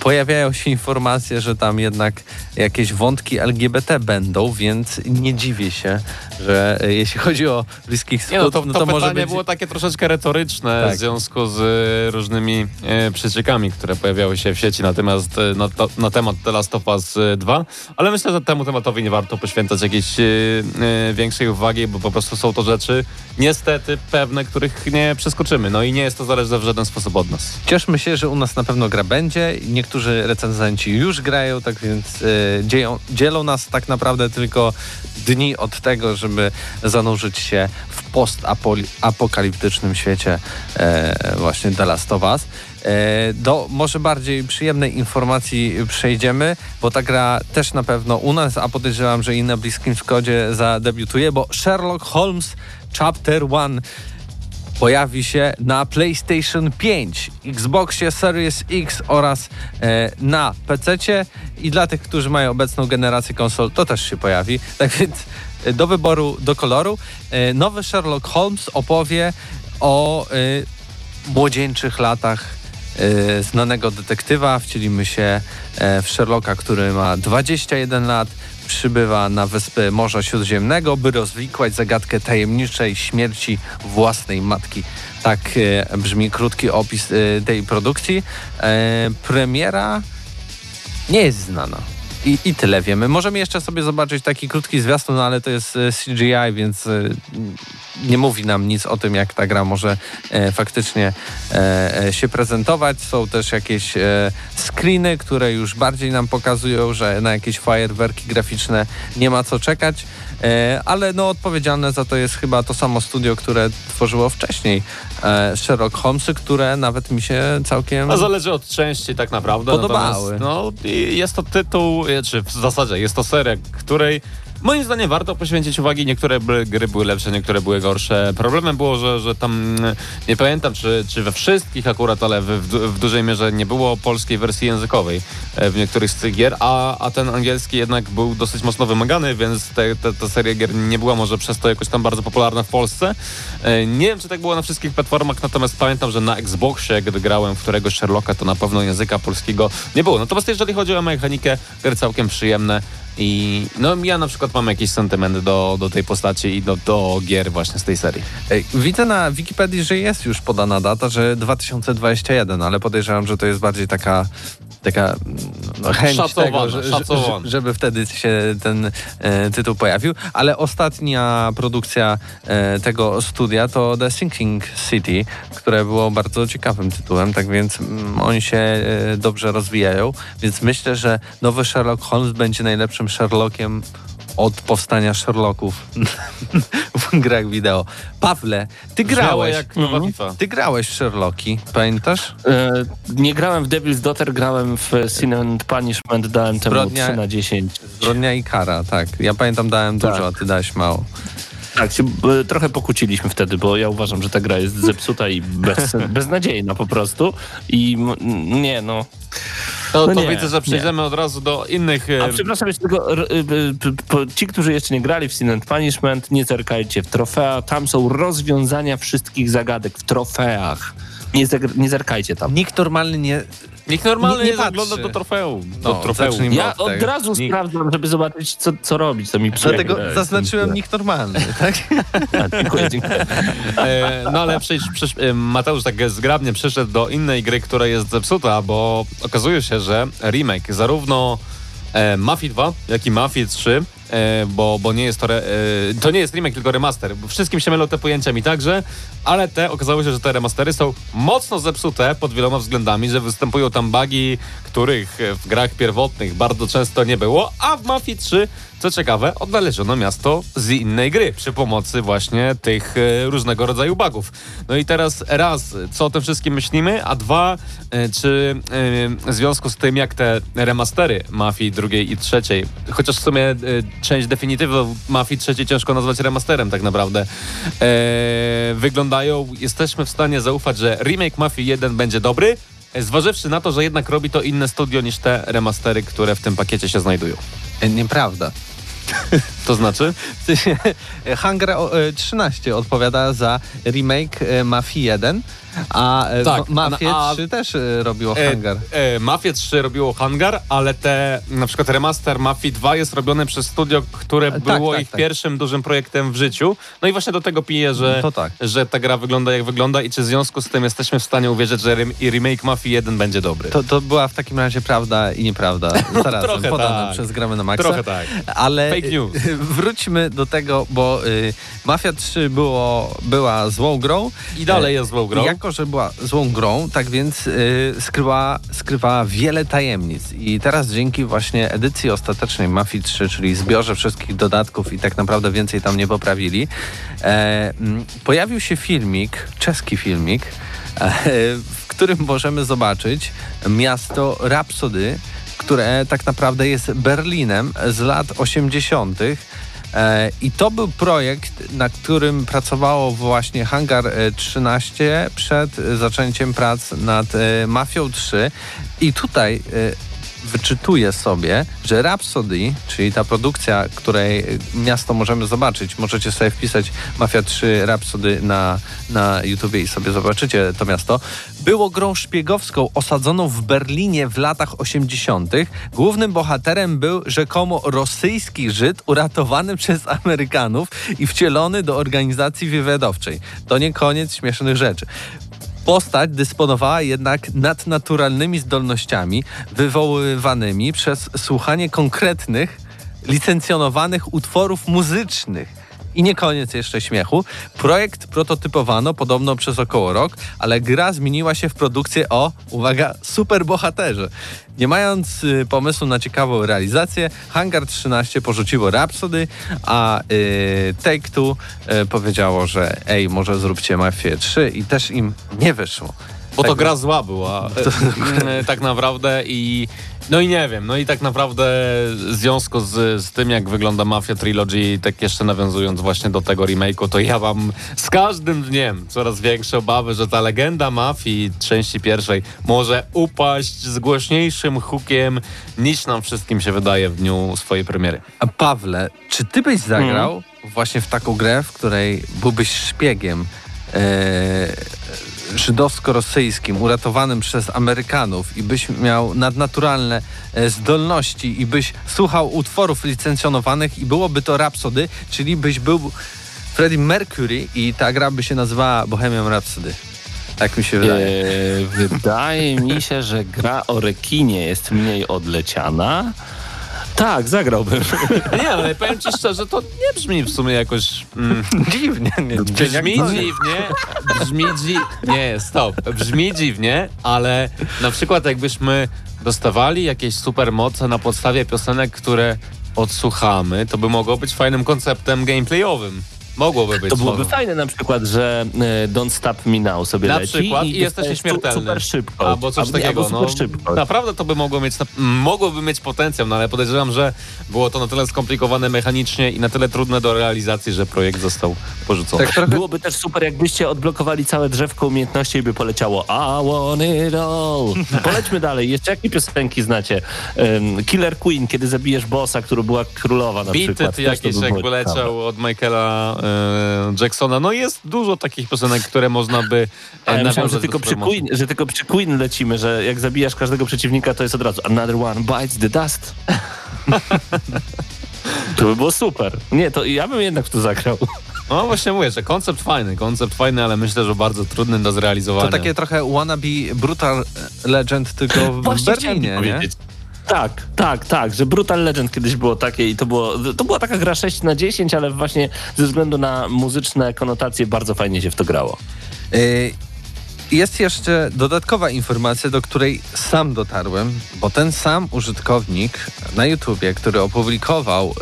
pojawiają się informacje, że tam jednak jakieś wątki LGBT będą, więc nie dziwię się, że jeśli chodzi o Bliski Wschód, Nie no, to, to, pytanie może być... było takie troszeczkę retoryczne Tak. w związku z różnymi e, przeciekami, które pojawiały się w sieci na temat, e, na, to, na temat The Last of Us e, 2, ale myślę, że temu tematowi nie warto poświęcać jakiejś e, większej uwagi, bo po prostu są to rzeczy niestety pewne, których nie przeskoczymy. No i nie jest to zależne w żaden sposób od nas. Cieszmy się, że u nas na pewno gra będzie. Niektórzy recenzenci już grają, tak więc e, dzieją, dzielą nas tak naprawdę tylko dni od tego, żeby zanurzyć się w postapokaliptycznym świecie e, właśnie The Last of Us. E, Do może bardziej przyjemnej informacji przejdziemy, bo ta gra też na pewno u nas, a podejrzewam, że i na Bliskim Wschodzie zadebiutuje, bo Sherlock Holmes Chapter 1 pojawi się na PlayStation 5, Xboxie Series X oraz e, na PC i dla tych, którzy mają obecną generację konsol, to też się pojawi. Tak więc e, do wyboru, do koloru. E, nowy Sherlock Holmes opowie o e, młodzieńczych latach znanego detektywa. Wcielimy się e, w Sherlocka, który ma 21 lat. Przybywa na wyspy Morza Śródziemnego, by rozwikłać zagadkę tajemniczej śmierci własnej matki. Tak e, brzmi krótki opis e, tej produkcji. Premiera nie jest znana. I, I tyle wiemy. Możemy jeszcze sobie zobaczyć taki krótki zwiastun, ale to jest e, CGI, więc e, nie mówi nam nic o tym, jak ta gra może e, faktycznie się prezentować. Są też jakieś screeny, które już bardziej nam pokazują, że na jakieś fajerwerki graficzne nie ma co czekać. E, ale no odpowiedzialne za to jest chyba to samo studio, które tworzyło wcześniej e, Sherlock Holmesy, które nawet mi się całkiem... No zależy od części tak naprawdę. Podobały. Natomiast, no, i jest to tytuł, czy w zasadzie jest to seria, której moim zdaniem warto poświęcić uwagi. Niektóre gry były lepsze, niektóre były gorsze. Problemem było, że, że tam, mm, nie pamiętam czy, czy we wszystkich akurat, ale w, w, du- w dużej mierze nie było polskiej wersji językowej e, w niektórych z tych gier, a, a ten angielski jednak był dosyć mocno wymagany, więc te, te, ta seria gier nie była może przez to jakoś tam bardzo popularna w Polsce. E, Nie wiem, czy tak było na wszystkich platformach, natomiast pamiętam, że na Xboxie, gdy grałem w któregoś Sherlocka, to na pewno języka polskiego nie było. Natomiast jeżeli chodzi o mechanikę, gry całkiem przyjemne i no ja na przykład mam jakiś sentyment do, do tej postaci i do, do gier właśnie z tej serii. Ej, Widzę na Wikipedii, że jest już podana data, że 2021, ale podejrzewam, że to jest bardziej taka taka no, chęć Szacowana, tego, że, szacowana. żeby wtedy się ten e, tytuł pojawił. Ale ostatnia produkcja e, tego studia to The Sinking City, które było bardzo ciekawym tytułem, tak więc mm, oni się e, dobrze rozwijają, więc myślę, że nowy Sherlock Holmes będzie najlepszym Sherlockiem od powstania Sherlocków w grach wideo. Pawle, ty grałeś. jak nowa FIFA. Ty grałeś w Sherlocki, pamiętasz? E, nie grałem w Devil's Daughter, grałem w Sin and Punishment, dałem temu Zbrodnia- 3 na 10. Zbrodnia i kara, tak. Ja pamiętam dałem Tak. dużo, a ty dałeś mało. Tak, się e, trochę pokłóciliśmy wtedy, bo ja uważam, że ta gra jest zepsuta i bez, beznadziejna po prostu. I nie, no. To, No to nie, widzę, że przejdziemy od razu do innych... e, A przepraszam jeszcze tylko, po- ci, którzy jeszcze nie grali w Sin and Punishment, nie zerkajcie w trofea. Tam są rozwiązania wszystkich zagadek w trofeach. Nie, nie zerkajcie tam. Nikt normalny nie... Nikt normalnie nie- nie, zagląda do trofeum. No, do trofeum. Ja od razu Nikt- sprawdzam, żeby zobaczyć, co, co robić. To mi psuje Dlatego zaznaczyłem nikt normalny, tak? A, Dziękuję, dziękuję. E, no ale przyjść, przysz, e, Mateusz tak zgrabnie przyszedł do innej gry, która jest zepsuta, bo okazuje się, że remake zarówno e, Mafii 2, jak i Mafii 3, e, bo, bo nie jest to, re, e, to nie jest remake, tylko remaster. Wszystkim się mylą te pojęcia mi także, ale te okazało się, że te remastery są mocno zepsute pod wieloma względami, że występują tam bugi, których e, w grach pierwotnych bardzo często nie było, a w Mafii 3 co ciekawe, odnaleziono miasto z innej gry przy pomocy właśnie tych e, różnego rodzaju bugów. No i teraz raz, co o tym wszystkim myślimy, a dwa, e, czy e, w związku z tym, jak te remastery Mafii drugiej i trzeciej, chociaż w sumie e, część definitywną Mafii trzeciej ciężko nazwać remasterem tak naprawdę, e, wyglądają, jesteśmy w stanie zaufać, że remake Mafii 1 będzie dobry, e, Zważywszy na to, że jednak robi to inne studio niż te remastery, które w tym pakiecie się znajdują. E, Nieprawda. To znaczy? E, Hunger o, e, 13 odpowiada za remake Mafii 1, a e, Tak, Ma- Mafię a- 3 też e, robiło E, Hunger. E, Mafię 3 robiło Hangar, ale te, na przykład remaster Mafii 2 jest robione przez studio, które tak, było tak, ich tak. pierwszym dużym projektem w życiu. No i właśnie do tego piję, że, To tak. że ta gra wygląda jak wygląda i czy w związku z tym jesteśmy w stanie uwierzyć, że rem- i remake Mafii 1 będzie dobry. To, to była w takim razie prawda i nieprawda. Zarazem trochę podane tak. przez Gramy na Maxa. Trochę tak. Ale Fake news. y, wróćmy do tego, bo y, Mafia 3 było, była złą grą. I dalej jest złą grą. I Że była złą grą, tak więc y, skryła, skrywała wiele tajemnic. I teraz dzięki właśnie edycji ostatecznej Mafii 3, czyli zbiorze wszystkich dodatków i tak naprawdę więcej tam nie poprawili, e, pojawił się filmik, czeski filmik, e, w którym możemy zobaczyć miasto Rhapsody, które tak naprawdę jest Berlinem z lat 80. E, I to był projekt, na którym pracowało właśnie Hangar e, 13 przed e, zaczęciem prac nad e, Mafią 3. I tutaj e, wyczytuję sobie, że Rhapsody, czyli ta produkcja, której e, miasto możemy zobaczyć, możecie sobie wpisać Mafia 3 Rhapsody na, na YouTubie i sobie zobaczycie to miasto, było grą szpiegowską osadzoną w Berlinie w latach 80. Głównym bohaterem był rzekomo rosyjski Żyd uratowany przez Amerykanów i wcielony do organizacji wywiadowczej. To nie koniec śmiesznych rzeczy. Postać dysponowała jednak nadnaturalnymi zdolnościami wywoływanymi przez słuchanie konkretnych, licencjonowanych utworów muzycznych. I nie koniec jeszcze śmiechu. Projekt prototypowano podobno przez około rok, ale gra zmieniła się w produkcję o, uwaga, superbohaterze. Nie mając y, pomysłu na ciekawą realizację, Hangar 13 porzuciło Rhapsody, a y, Take-Two y, powiedziało, że ej, może zróbcie Mafię 3 i też im nie wyszło. Bo to Tak- gra zła była. E, tak naprawdę i. No i nie wiem, no i tak naprawdę w związku z, z tym, jak wygląda Mafia Trilogy, tak jeszcze nawiązując właśnie do tego remake'u, to ja mam z każdym dniem coraz większe obawy, że ta legenda Mafii części pierwszej może upaść z głośniejszym hukiem niż nam wszystkim się wydaje w dniu swojej premiery. A Pawle, czy ty byś zagrał właśnie w taką grę, w której byłbyś szpiegiem e, żydowsko-rosyjskim, uratowanym przez Amerykanów i byś miał nadnaturalne e, zdolności i byś słuchał utworów licencjonowanych i byłoby to Rhapsody, czyli byś był Freddie Mercury i ta gra by się nazywała Bohemian Rhapsody. Tak mi się wydaje. Eee, wydaje mi się, że gra o rekinie jest mniej odleciana. Tak, zagrałbym. Nie, ale powiem ci szczerze, to nie brzmi w sumie jakoś... Mm, Dziwnie, nie? brzmi dziwnie, brzmi dzi... Nie, stop. Brzmi dziwnie, ale na przykład jakbyśmy dostawali jakieś supermoce na podstawie piosenek, które odsłuchamy, to by mogło być fajnym konceptem gameplayowym. Mogłoby być. To byłoby słowo. fajne na przykład, że e, Don't Stop Me Now sobie Na leci przykład i, i jesteś nieśmiertelny. su- Super szybko. Albo coś Albo- takiego. Albo no, super szybko. Naprawdę to by mogło mieć, mogłoby mieć potencjał, no ale podejrzewam, że było to na tyle skomplikowane mechanicznie i na tyle trudne do realizacji, że projekt został porzucony. Tak trochę Byłoby też super, jakbyście odblokowali całe drzewko umiejętności i by poleciało I want it all. Polećmy dalej. Jeszcze jakie piosenki znacie? Um, Killer Queen, kiedy zabijesz bossa, który była królowa na przykład. Beated Też to jakieś by jakby leciał od Michaela Jacksona. No jest dużo takich piosenek, które można by e, ja myślałem, nawiązać że tylko, przy. Queen, że tylko przy Queen lecimy, że jak zabijasz każdego przeciwnika, to jest od razu Another one bites the dust. to by było super. Nie, to ja bym jednak w to zagrał. No właśnie mówię, że koncept fajny, koncept fajny, ale myślę, że bardzo trudny do zrealizowania. To takie trochę wannabe Brutal Legend, tylko w Właśnie Berlinie, nie? powiedzieć. Tak, tak, tak, że Brutal Legend kiedyś było takie i to było, to była taka gra 6 na 10, ale właśnie ze względu na muzyczne konotacje bardzo fajnie się w to grało. Y, Jest jeszcze dodatkowa informacja, do której sam dotarłem, bo ten sam użytkownik na YouTubie, który opublikował y,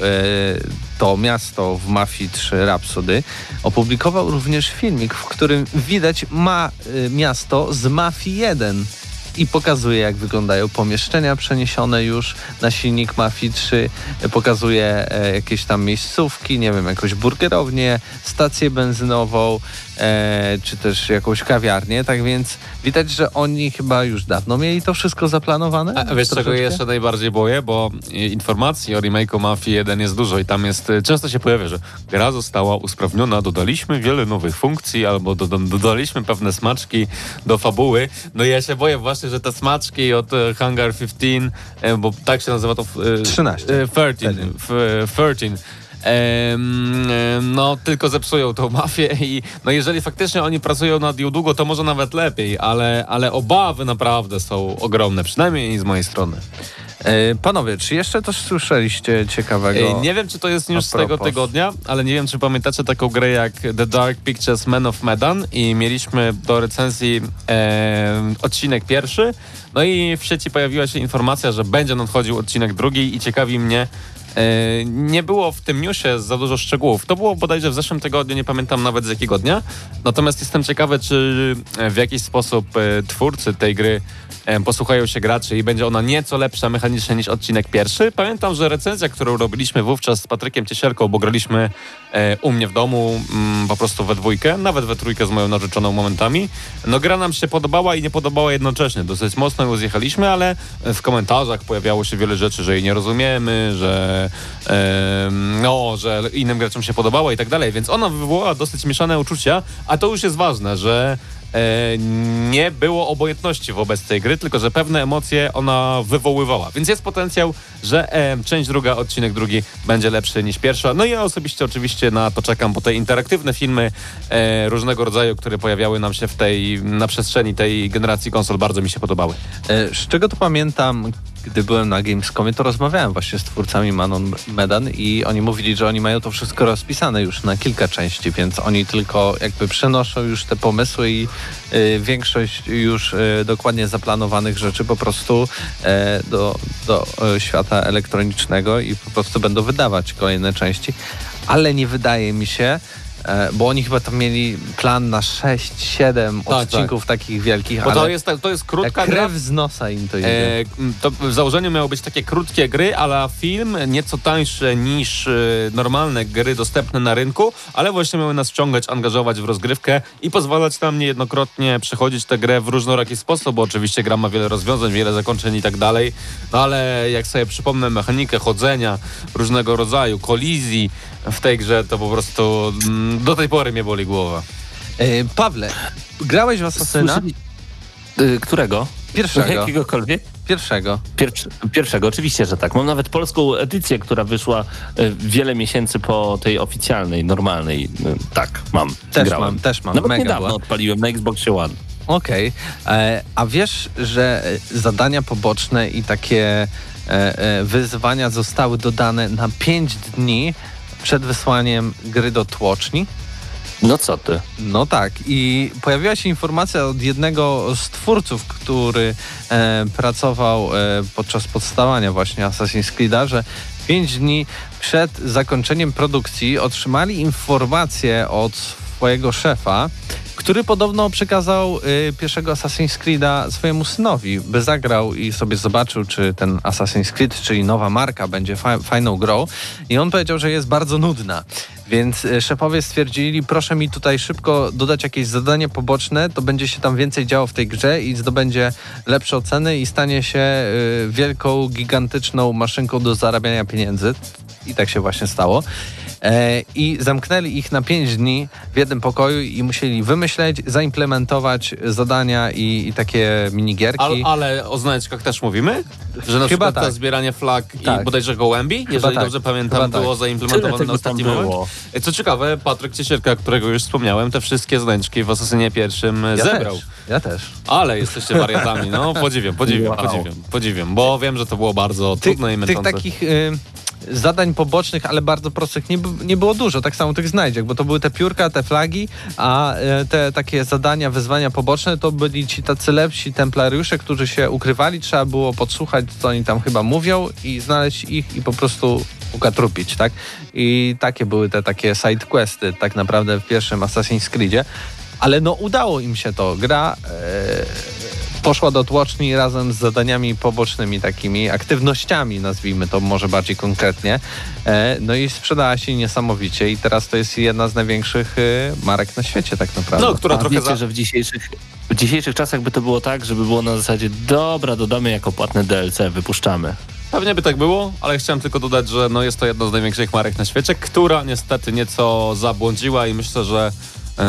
to miasto w Mafii 3 Rhapsody, opublikował również filmik, w którym widać ma y, miasto z Mafii 1 i pokazuje, jak wyglądają pomieszczenia przeniesione już na silnik Mafii 3, pokazuje e, jakieś tam miejscówki, nie wiem, jakąś burgerownię, stację benzynową, e, czy też jakąś kawiarnię, tak więc widać, że oni chyba już dawno mieli to wszystko zaplanowane. A wiesz, czego Troszeczkę? jeszcze najbardziej boję? Bo i- informacji o remake'u Mafii 1 jest dużo i tam jest, y, często się pojawia, że gra została usprawniona, dodaliśmy wiele nowych funkcji albo do, do, dodaliśmy pewne smaczki do fabuły. No i ja się boję właśnie, że te smaczki od e, Hangar 15, e, bo tak się nazywa to... e, 13. e, 13. f- 13. No, tylko zepsują tą mafię i no jeżeli faktycznie oni pracują nad nią długo, to może nawet lepiej, ale, ale obawy naprawdę są ogromne, przynajmniej z mojej strony. E, panowie, czy jeszcze coś słyszeliście ciekawego? Ej, Nie wiem, czy to jest A z tego tygodnia, ale nie wiem, czy pamiętacie taką grę jak The Dark Pictures Men of Medan i mieliśmy do recenzji e, odcinek pierwszy, no i w sieci pojawiła się informacja, że będzie nadchodził odcinek drugi i ciekawi mnie, e, nie było w tym newsie za dużo szczegółów. To było bodajże w zeszłym tygodniu, nie pamiętam nawet z jakiego dnia. Natomiast jestem ciekawy, czy e, w jakiś sposób e, twórcy tej gry e, posłuchają się graczy i będzie ona nieco lepsza mechanicznie niż odcinek pierwszy. Pamiętam, że recenzja, którą robiliśmy wówczas z Patrykiem Ciesielką, bo graliśmy e, u mnie w domu mm, po prostu we dwójkę, nawet we trójkę z moją narzeczoną momentami. No gra nam się podobała i nie podobała jednocześnie. Dosyć mocno ją zjechaliśmy, ale w komentarzach pojawiało się wiele rzeczy, że jej nie rozumiemy, że no, że innym graczom się podobała i tak dalej, więc ona wywołała dosyć mieszane uczucia, a to już jest ważne, że nie było obojętności wobec tej gry, tylko że pewne emocje ona wywoływała. Więc jest potencjał, że e, część druga, odcinek drugi będzie lepszy niż pierwsza. No i ja osobiście oczywiście na to czekam, bo te interaktywne filmy e, różnego rodzaju, które pojawiały nam się w tej, na przestrzeni tej generacji konsol, bardzo mi się podobały. E, Z czego to pamiętam, gdy byłem na Gamescomie, to rozmawiałem właśnie z twórcami Manon Medan i oni mówili, że oni mają to wszystko rozpisane już na kilka części, więc oni tylko jakby przenoszą już te pomysły i e, większość już e, dokładnie zaplanowanych rzeczy po prostu e, do, do e, świata elektronicznego i po prostu będą wydawać kolejne części, ale nie wydaje mi się, bo oni chyba tam mieli plan na 6-7 Tak, odcinków takich wielkich, Bo ale to jest, to jest krótka jak gra. krew z nosa im to idzie. E, to w założeniu miały być takie krótkie gry, ale film nieco tańsze niż e, normalne gry dostępne na rynku, ale właśnie miały nas wciągać, angażować w rozgrywkę i pozwalać nam niejednokrotnie przechodzić tę grę w różnoraki sposób, bo oczywiście gra ma wiele rozwiązań, wiele zakończeń i tak dalej, no ale jak sobie przypomnę mechanikę chodzenia różnego rodzaju, kolizji w tej grze, to po prostu mm, do tej pory mnie boli głowa. E, Pawle, grałeś w? Słyszeli... Y, Którego? Pierwszego. Jakiegokolwiek? Pierwszego. Pierwszy, pierwszego, oczywiście, że tak. Mam nawet polską edycję, która wyszła y, wiele miesięcy po tej oficjalnej, normalnej. Y, tak, mam. Też grałem. mam, też mam. Nawet Mega niedawno była. odpaliłem na Xboxie One. Okej, E, a wiesz, że e, zadania poboczne i takie e, e, wyzwania zostały dodane na 5 dni przed wysłaniem gry do tłoczni? No co ty? No tak, i pojawiła się informacja od jednego z twórców, który e, pracował e, podczas podstawania właśnie Assassin's Creed'a, że 5 dni przed zakończeniem produkcji otrzymali informację od swojego szefa, który podobno przekazał y, pierwszego Assassin's Creed'a swojemu synowi, by zagrał i sobie zobaczył, czy ten Assassin's Creed, czyli nowa marka, będzie fa fajną grą. I on powiedział, że jest bardzo nudna. Więc y, szefowie stwierdzili, proszę mi tutaj szybko dodać jakieś zadanie poboczne, to będzie się tam więcej działo w tej grze i zdobędzie lepsze oceny i stanie się y, wielką, gigantyczną maszynką do zarabiania pieniędzy. I tak się właśnie stało. E, I zamknęli ich na 5 dni w jednym pokoju i musieli wymyśleć, zaimplementować zadania i, i takie minigierki. Ale, ale o znaczkach też mówimy? Że na Chyba przykład tak. to zbieranie flag Tak. i bodajże gołębi, jeżeli tak. dobrze pamiętam, Chyba tak. było Tyle zaimplementowane na ostatnim moment. było. Co ciekawe, Patryk Ciesielka, którego już wspomniałem, te wszystkie znaczki w Asasynie pierwszym ja zebrał. Też, ja też. Ale jesteście wariatami, no podziwiam, podziwiam, Wow. podziwiam, podziwiam, bo wiem, że to było bardzo Ty, trudne i tych męczące. takich y, zadań pobocznych, ale bardzo prostych nie, nie było dużo. Tak samo tych znajdziek, bo to były te piórka, te flagi, a y, te takie zadania, wyzwania poboczne to byli ci tacy lepsi templariusze, którzy się ukrywali. Trzeba było podsłuchać, co oni tam chyba mówią i znaleźć ich i po prostu ukatrupić, tak? I takie były te takie side questy tak naprawdę w pierwszym Assassin's Creedzie. Ale no udało im się to. Gra e, poszła do tłoczni razem z zadaniami pobocznymi, takimi aktywnościami, nazwijmy to może bardziej konkretnie. E, no i sprzedała się niesamowicie i teraz to jest jedna z największych e, marek na świecie tak naprawdę. No, która A trochę wiecie, za... że w dzisiejszych, w dzisiejszych czasach by to było tak, żeby było na zasadzie dobra, dodamy jako płatne DLC, wypuszczamy. Pewnie by tak było, ale chciałem tylko dodać, że no jest to jedna z największych marek na świecie, która niestety nieco zabłądziła i myślę, że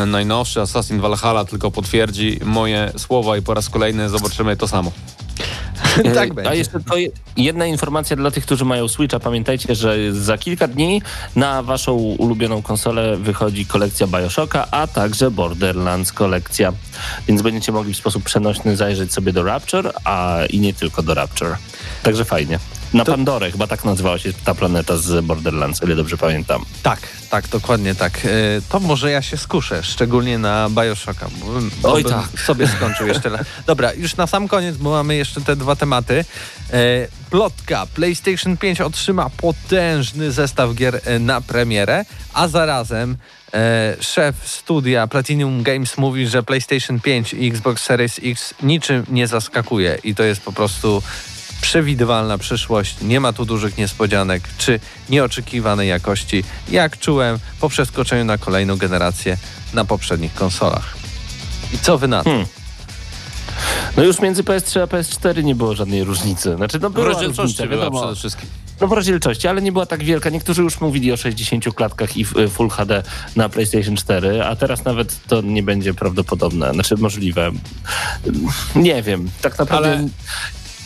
najnowszy Assassin Valhalla tylko potwierdzi moje słowa i po raz kolejny zobaczymy to samo. tak E, będzie. A jeszcze to je- jedna informacja dla tych, którzy mają Switcha. Pamiętajcie, że za kilka dni na waszą ulubioną konsolę wychodzi kolekcja Bioshocka, a także Borderlands kolekcja. Więc będziecie mogli w sposób przenośny zajrzeć sobie do Rapture, a i nie tylko do Rapture. Także fajnie. Na To- Pandorę, chyba tak nazywała się ta planeta z Borderlands, o ile dobrze pamiętam. Tak, tak, dokładnie tak. E, To może ja się skuszę, szczególnie na Bioshocka. Bo Oj, tak. sobie skończył jeszcze. raz. Dobra, już na sam koniec, bo mamy jeszcze te dwa tematy. E, Plotka. PlayStation 5 otrzyma potężny zestaw gier e, na premierę, a zarazem e, szef studia Platinum Games mówi, że PlayStation 5 i Xbox Series X niczym nie zaskakuje i to jest po prostu przewidywalna przyszłość, nie ma tu dużych niespodzianek czy nieoczekiwanej jakości, jak czułem po przeskoczeniu na kolejną generację na poprzednich konsolach. I co wy na to? Hmm. No już między PS3 a PS4 nie było żadnej różnicy. Znaczy, no W była różnica, była wiadomo. przede wszystkim. No w rozdzielczości, ale nie była tak wielka. Niektórzy już mówili o 60 klatkach i w- Full HD na PlayStation 4, a teraz nawet to nie będzie prawdopodobne, znaczy możliwe. Nie wiem, tak naprawdę... Ale-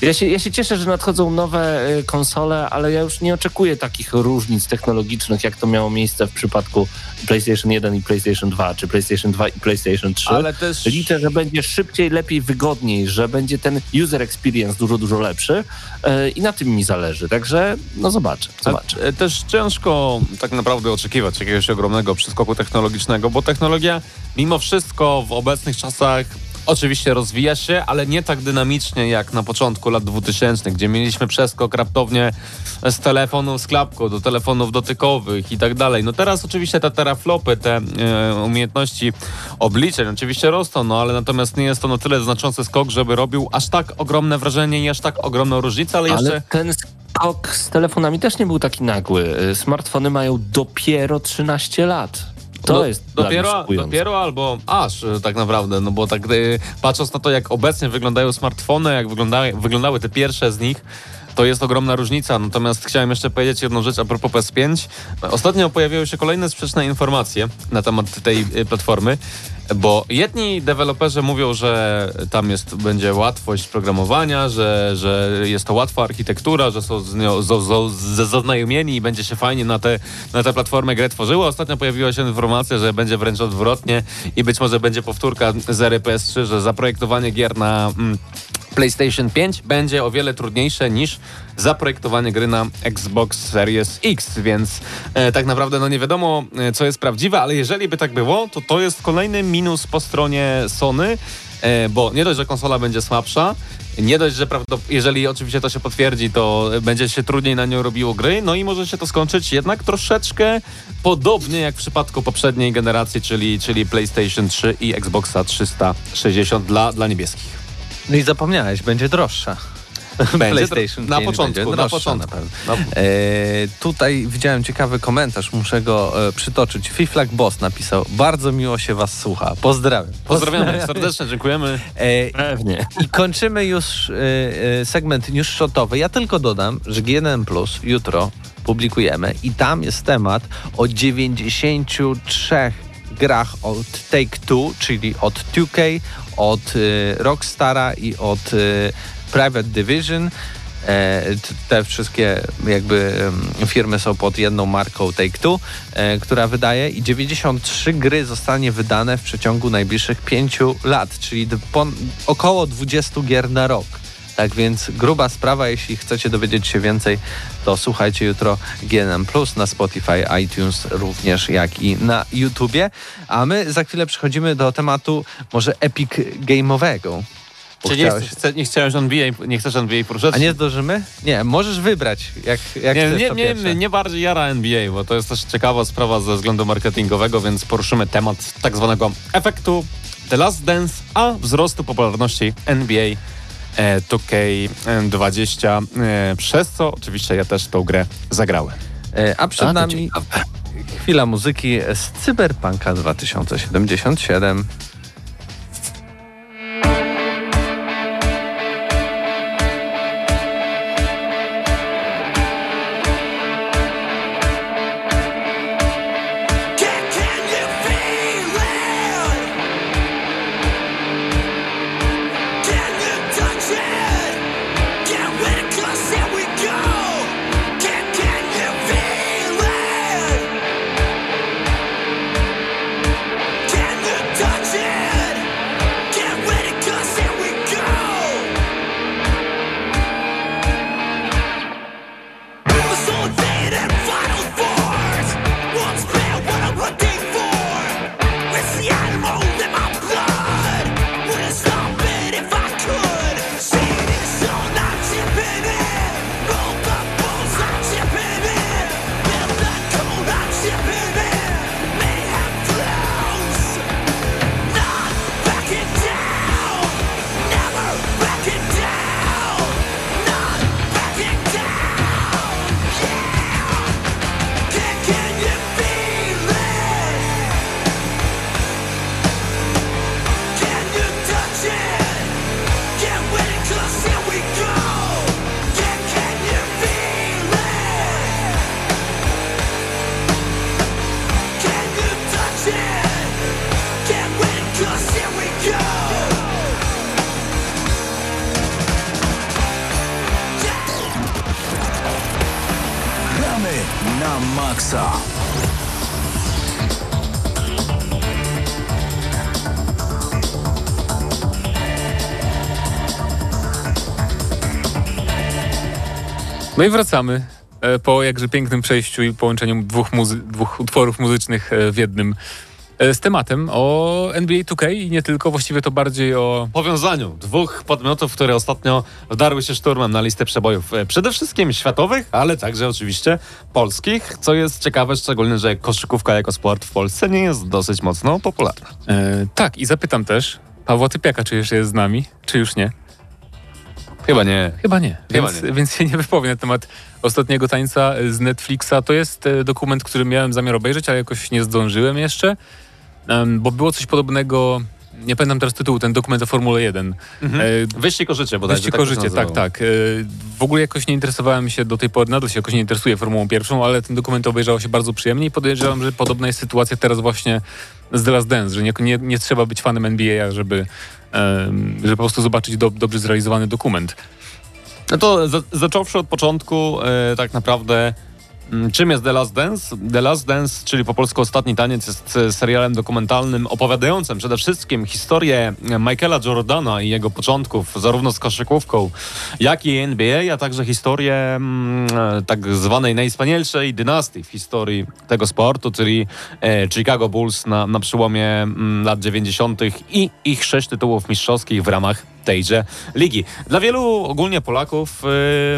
Ja się, ja się cieszę, że nadchodzą nowe y, konsole, ale ja już nie oczekuję takich różnic technologicznych, jak to miało miejsce w przypadku PlayStation 1 i PlayStation 2, czy PlayStation 2 i PlayStation 3. Ale też... Liczę, że będzie szybciej, lepiej, wygodniej, że będzie ten user experience dużo, dużo lepszy e, i na tym mi zależy. Także no zobaczę, zobaczę. E, Też ciężko tak naprawdę oczekiwać jakiegoś ogromnego przeskoku technologicznego, bo technologia mimo wszystko w obecnych czasach oczywiście rozwija się, ale nie tak dynamicznie jak na początku lat 2000, gdzie mieliśmy przeskok raptownie z telefonu z klapką do telefonów dotykowych i tak dalej. No teraz oczywiście te teraflopy, te e, umiejętności obliczeń oczywiście rosną, no ale natomiast nie jest to na tyle znaczący skok, żeby robił aż tak ogromne wrażenie i aż tak ogromną różnicę, ale jeszcze... Ale ten skok z telefonami też nie był taki nagły. E, Smartfony mają dopiero 13 lat. To Do- jest dopiero, dopiero albo aż e, tak naprawdę, no bo tak e, patrząc na to, jak obecnie wyglądają smartfony, jak wyglądały, wyglądały te pierwsze z nich, to jest ogromna różnica. Natomiast chciałem jeszcze powiedzieć jedną rzecz a propos PS5. Ostatnio pojawiły się kolejne sprzeczne informacje na temat tej y, platformy. Bo jedni deweloperzy mówią, że tam jest, będzie łatwość programowania, że, że jest to łatwa architektura, że są z nią z, z, z, zaznajomieni i będzie się fajnie na tę na tę platformę grę tworzyło. Ostatnio pojawiła się informacja, że będzie wręcz odwrotnie i być może będzie powtórka z ery PS3, że zaprojektowanie gier na mm, PlayStation 5 będzie o wiele trudniejsze niż zaprojektowanie gry na Xbox Series X, więc e, tak naprawdę no nie wiadomo, e, co jest prawdziwe, ale jeżeli by tak było, to to jest kolejny minus po stronie Sony, e, bo nie dość, że konsola będzie słabsza, nie dość, że jeżeli oczywiście to się potwierdzi, to będzie się trudniej na nią robiło gry, no i może się to skończyć jednak troszeczkę podobnie jak w przypadku poprzedniej generacji, czyli, czyli PlayStation 3 i Xboxa 360 dla, dla niebieskich. No i zapomniałeś, będzie droższa. Będzie PlayStation na 5 początku, będzie na początku. pewno. No. E, tutaj widziałem ciekawy komentarz, muszę go e, przytoczyć. Fiflak Boss napisał, bardzo miło się was słucha. Pozdrawiam. Pozdrawiamy serdecznie, dziękujemy. E, Pewnie. I kończymy już e, e, segment newsshotowy. Ja tylko dodam, że GNM Plus jutro publikujemy i tam jest temat o 93 grach od Take-Two, czyli od 2K, od e, Rockstara i od e, Private Division. E, Te wszystkie jakby firmy są pod jedną marką Take-Two, e, która wydaje i 93 gry zostanie wydane w przeciągu najbliższych 5 lat, czyli około 20 gier na rok. Tak więc gruba sprawa, jeśli chcecie dowiedzieć się więcej, to słuchajcie jutro GNM Plus na Spotify, iTunes również jak i na YouTubie. A my za chwilę przechodzimy do tematu może epic game'owego. Bo Czy nie, chciałeś- chce, nie chciałeś NBA, nie chcesz NBA poruszyć? a nie zdążymy? Nie, możesz wybrać, jak, jak nie, chcesz nie, nie, nie, bardziej jara NBA, bo to jest też ciekawa sprawa ze względu marketingowego, więc poruszymy temat tak zwanego efektu The Last Dance, a wzrostu popularności NBA 2K20, e, przez co oczywiście ja też tą grę zagrałem. E, A przed A, nami chwila muzyki z Cyberpunka 2077. No i wracamy e, po jakże pięknym przejściu i połączeniu dwóch, muzy- dwóch utworów muzycznych e, w jednym e, z tematem o NBA 2K i nie tylko, właściwie to bardziej o powiązaniu dwóch podmiotów, które ostatnio wdarły się szturmem na listę przebojów. Przede wszystkim światowych, ale także oczywiście polskich, co jest ciekawe, szczególnie, że koszykówka jako sport w Polsce nie jest dosyć mocno popularna. E, tak, i zapytam też Pawła Typiaka, czy jeszcze jest z nami, czy już nie? Chyba nie. Chyba nie, Chyba więc, nie. więc się nie wypowiem na temat ostatniego tańca z Netflixa. To jest e, dokument, który miałem zamiar obejrzeć, ale jakoś nie zdążyłem jeszcze, bo było coś podobnego, nie pamiętam teraz tytułu, ten dokument o Formule 1. E, Wyścig o życie bodajże. Wyścig tak o życie, tak, tak. E, w ogóle jakoś nie interesowałem się do tej pory, nadal się jakoś nie interesuję Formułą pierwszą, ale ten dokument obejrzało się bardzo przyjemnie i podejrzewam, że podobna jest sytuacja teraz właśnie z The Last Dance, że nie, nie, nie trzeba być fanem NBA, żeby, żeby po prostu zobaczyć do, dobrze zrealizowany dokument. No to za, zacząwszy od początku, e, tak naprawdę, czym jest The Last Dance? The Last Dance, czyli po polsku Ostatni Taniec, jest e, serialem dokumentalnym opowiadającym przede wszystkim historię Michaela Jordana i jego początków, zarówno z koszykówką, jak i NBA, a także historię mm, e, tak zwanej najwspanialszej dynastii w historii tego sportu, czyli e, Chicago Bulls na, na przełomie mm, lat 90. i ich sześć tytułów mistrzowskich w ramach tejże ligi. Dla wielu ogólnie Polaków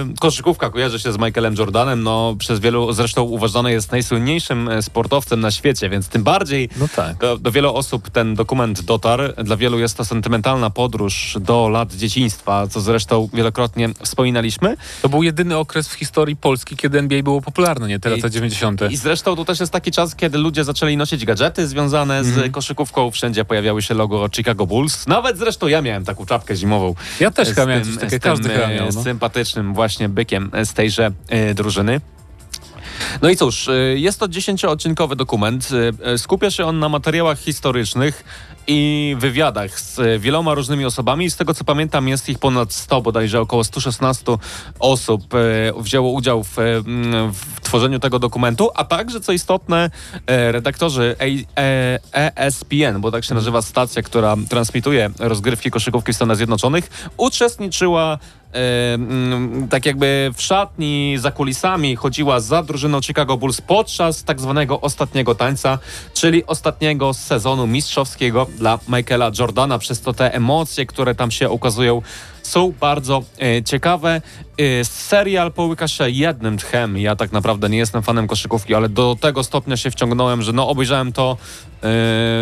yy, koszykówka kojarzy się z Michaelem Jordanem, no przez wielu zresztą uważany jest najsłynniejszym e, sportowcem na świecie, więc tym bardziej No tak. do, do wielu osób ten dokument dotarł. Dla wielu jest to sentymentalna podróż do lat dzieciństwa, co zresztą wielokrotnie wspominaliśmy. To był jedyny okres w historii Polski, kiedy NBA było popularne, nie te I- lata 90. I zresztą tu też jest taki czas, kiedy ludzie zaczęli nosić gadżety związane z koszykówką. Wszędzie pojawiały się logo Chicago Bulls. Nawet zresztą ja miałem taką czapkę zimową. Ja też chyba miałem coś takiego, każdy chyba e, miał. No. sympatycznym właśnie bykiem z tejże e, drużyny. No i cóż, e, jest to dziesięcioodcinkowy dokument. Skupia się on na materiałach historycznych i wywiadach z e, wieloma różnymi osobami. Z tego co pamiętam jest ich ponad 100, bodajże około 116 osób e, wzięło udział w, e, m, w tworzeniu tego dokumentu, a także co istotne e, redaktorzy ESPN, bo tak się nazywa stacja, która transmituje rozgrywki koszykówki w Stanach Zjednoczonych, uczestniczyła mm, tak jakby w szatni, za kulisami chodziła za drużyną Chicago Bulls podczas tak zwanego ostatniego tańca, czyli ostatniego sezonu mistrzowskiego dla Michaela Jordana. Przez to te emocje, które tam się ukazują, są bardzo e, ciekawe. E, serial połyka się jednym tchem. Ja tak naprawdę nie jestem fanem koszykówki, ale do tego stopnia się wciągnąłem, że no obejrzałem to e,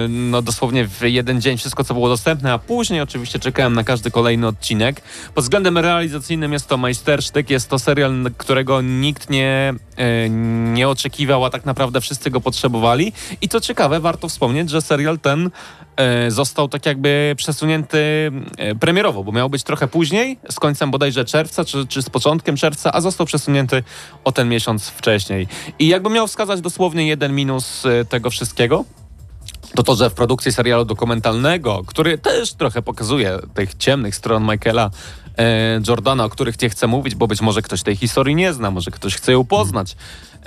no dosłownie w jeden dzień wszystko, co było dostępne, a później oczywiście czekałem na każdy kolejny odcinek. Pod względem realizacyjnym jest to majstersztyk, jest to serial, którego nikt nie, e, nie oczekiwał, a tak naprawdę wszyscy go potrzebowali. I co ciekawe, warto wspomnieć, że serial ten został tak jakby przesunięty premierowo, bo miał być trochę później, z końcem bodajże czerwca, czy, czy z początkiem czerwca, a został przesunięty o ten miesiąc wcześniej. I jakbym miał wskazać dosłownie jeden minus e, tego wszystkiego, to to, że w produkcji serialu dokumentalnego, który też trochę pokazuje tych ciemnych stron Michaela e, Jordana, o których nie chcę mówić, bo być może ktoś tej historii nie zna, może ktoś chce ją poznać.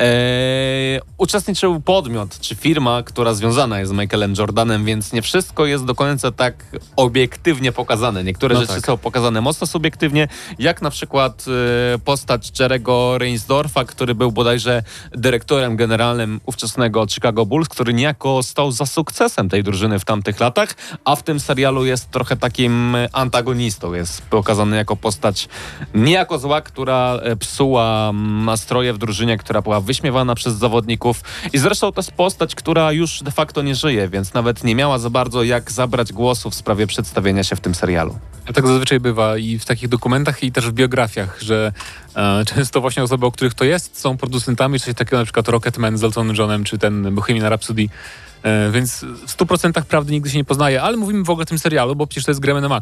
E, uczestniczył podmiot czy firma, która związana jest z Michaelem Jordanem, więc nie wszystko jest do końca tak obiektywnie pokazane. Niektóre No rzeczy tak. są pokazane mocno subiektywnie, jak na przykład e, postać Jerego Reinsdorfa, który był bodajże dyrektorem generalnym ówczesnego Chicago Bulls, który niejako stał za sukcesem tej drużyny w tamtych latach, a w tym serialu jest trochę takim antagonistą. Jest pokazany jako postać niejako zła, która e, psuła mm, nastroje w drużynie, która była wyśmiewana przez zawodników i zresztą to jest postać, która już de facto nie żyje, więc nawet nie miała za bardzo jak zabrać głosu w sprawie przedstawienia się w tym serialu. Tak zazwyczaj bywa i w takich dokumentach, i też w biografiach, że e, często właśnie osoby, o których to jest, są producentami, czyli takiego na przykład Rocketman z Eltonem Johnem, czy ten Bohemian Rhapsody. E, więc w 100% prawdy nigdy się nie poznaje, ale mówimy w ogóle o tym serialu, bo przecież to jest gramy na.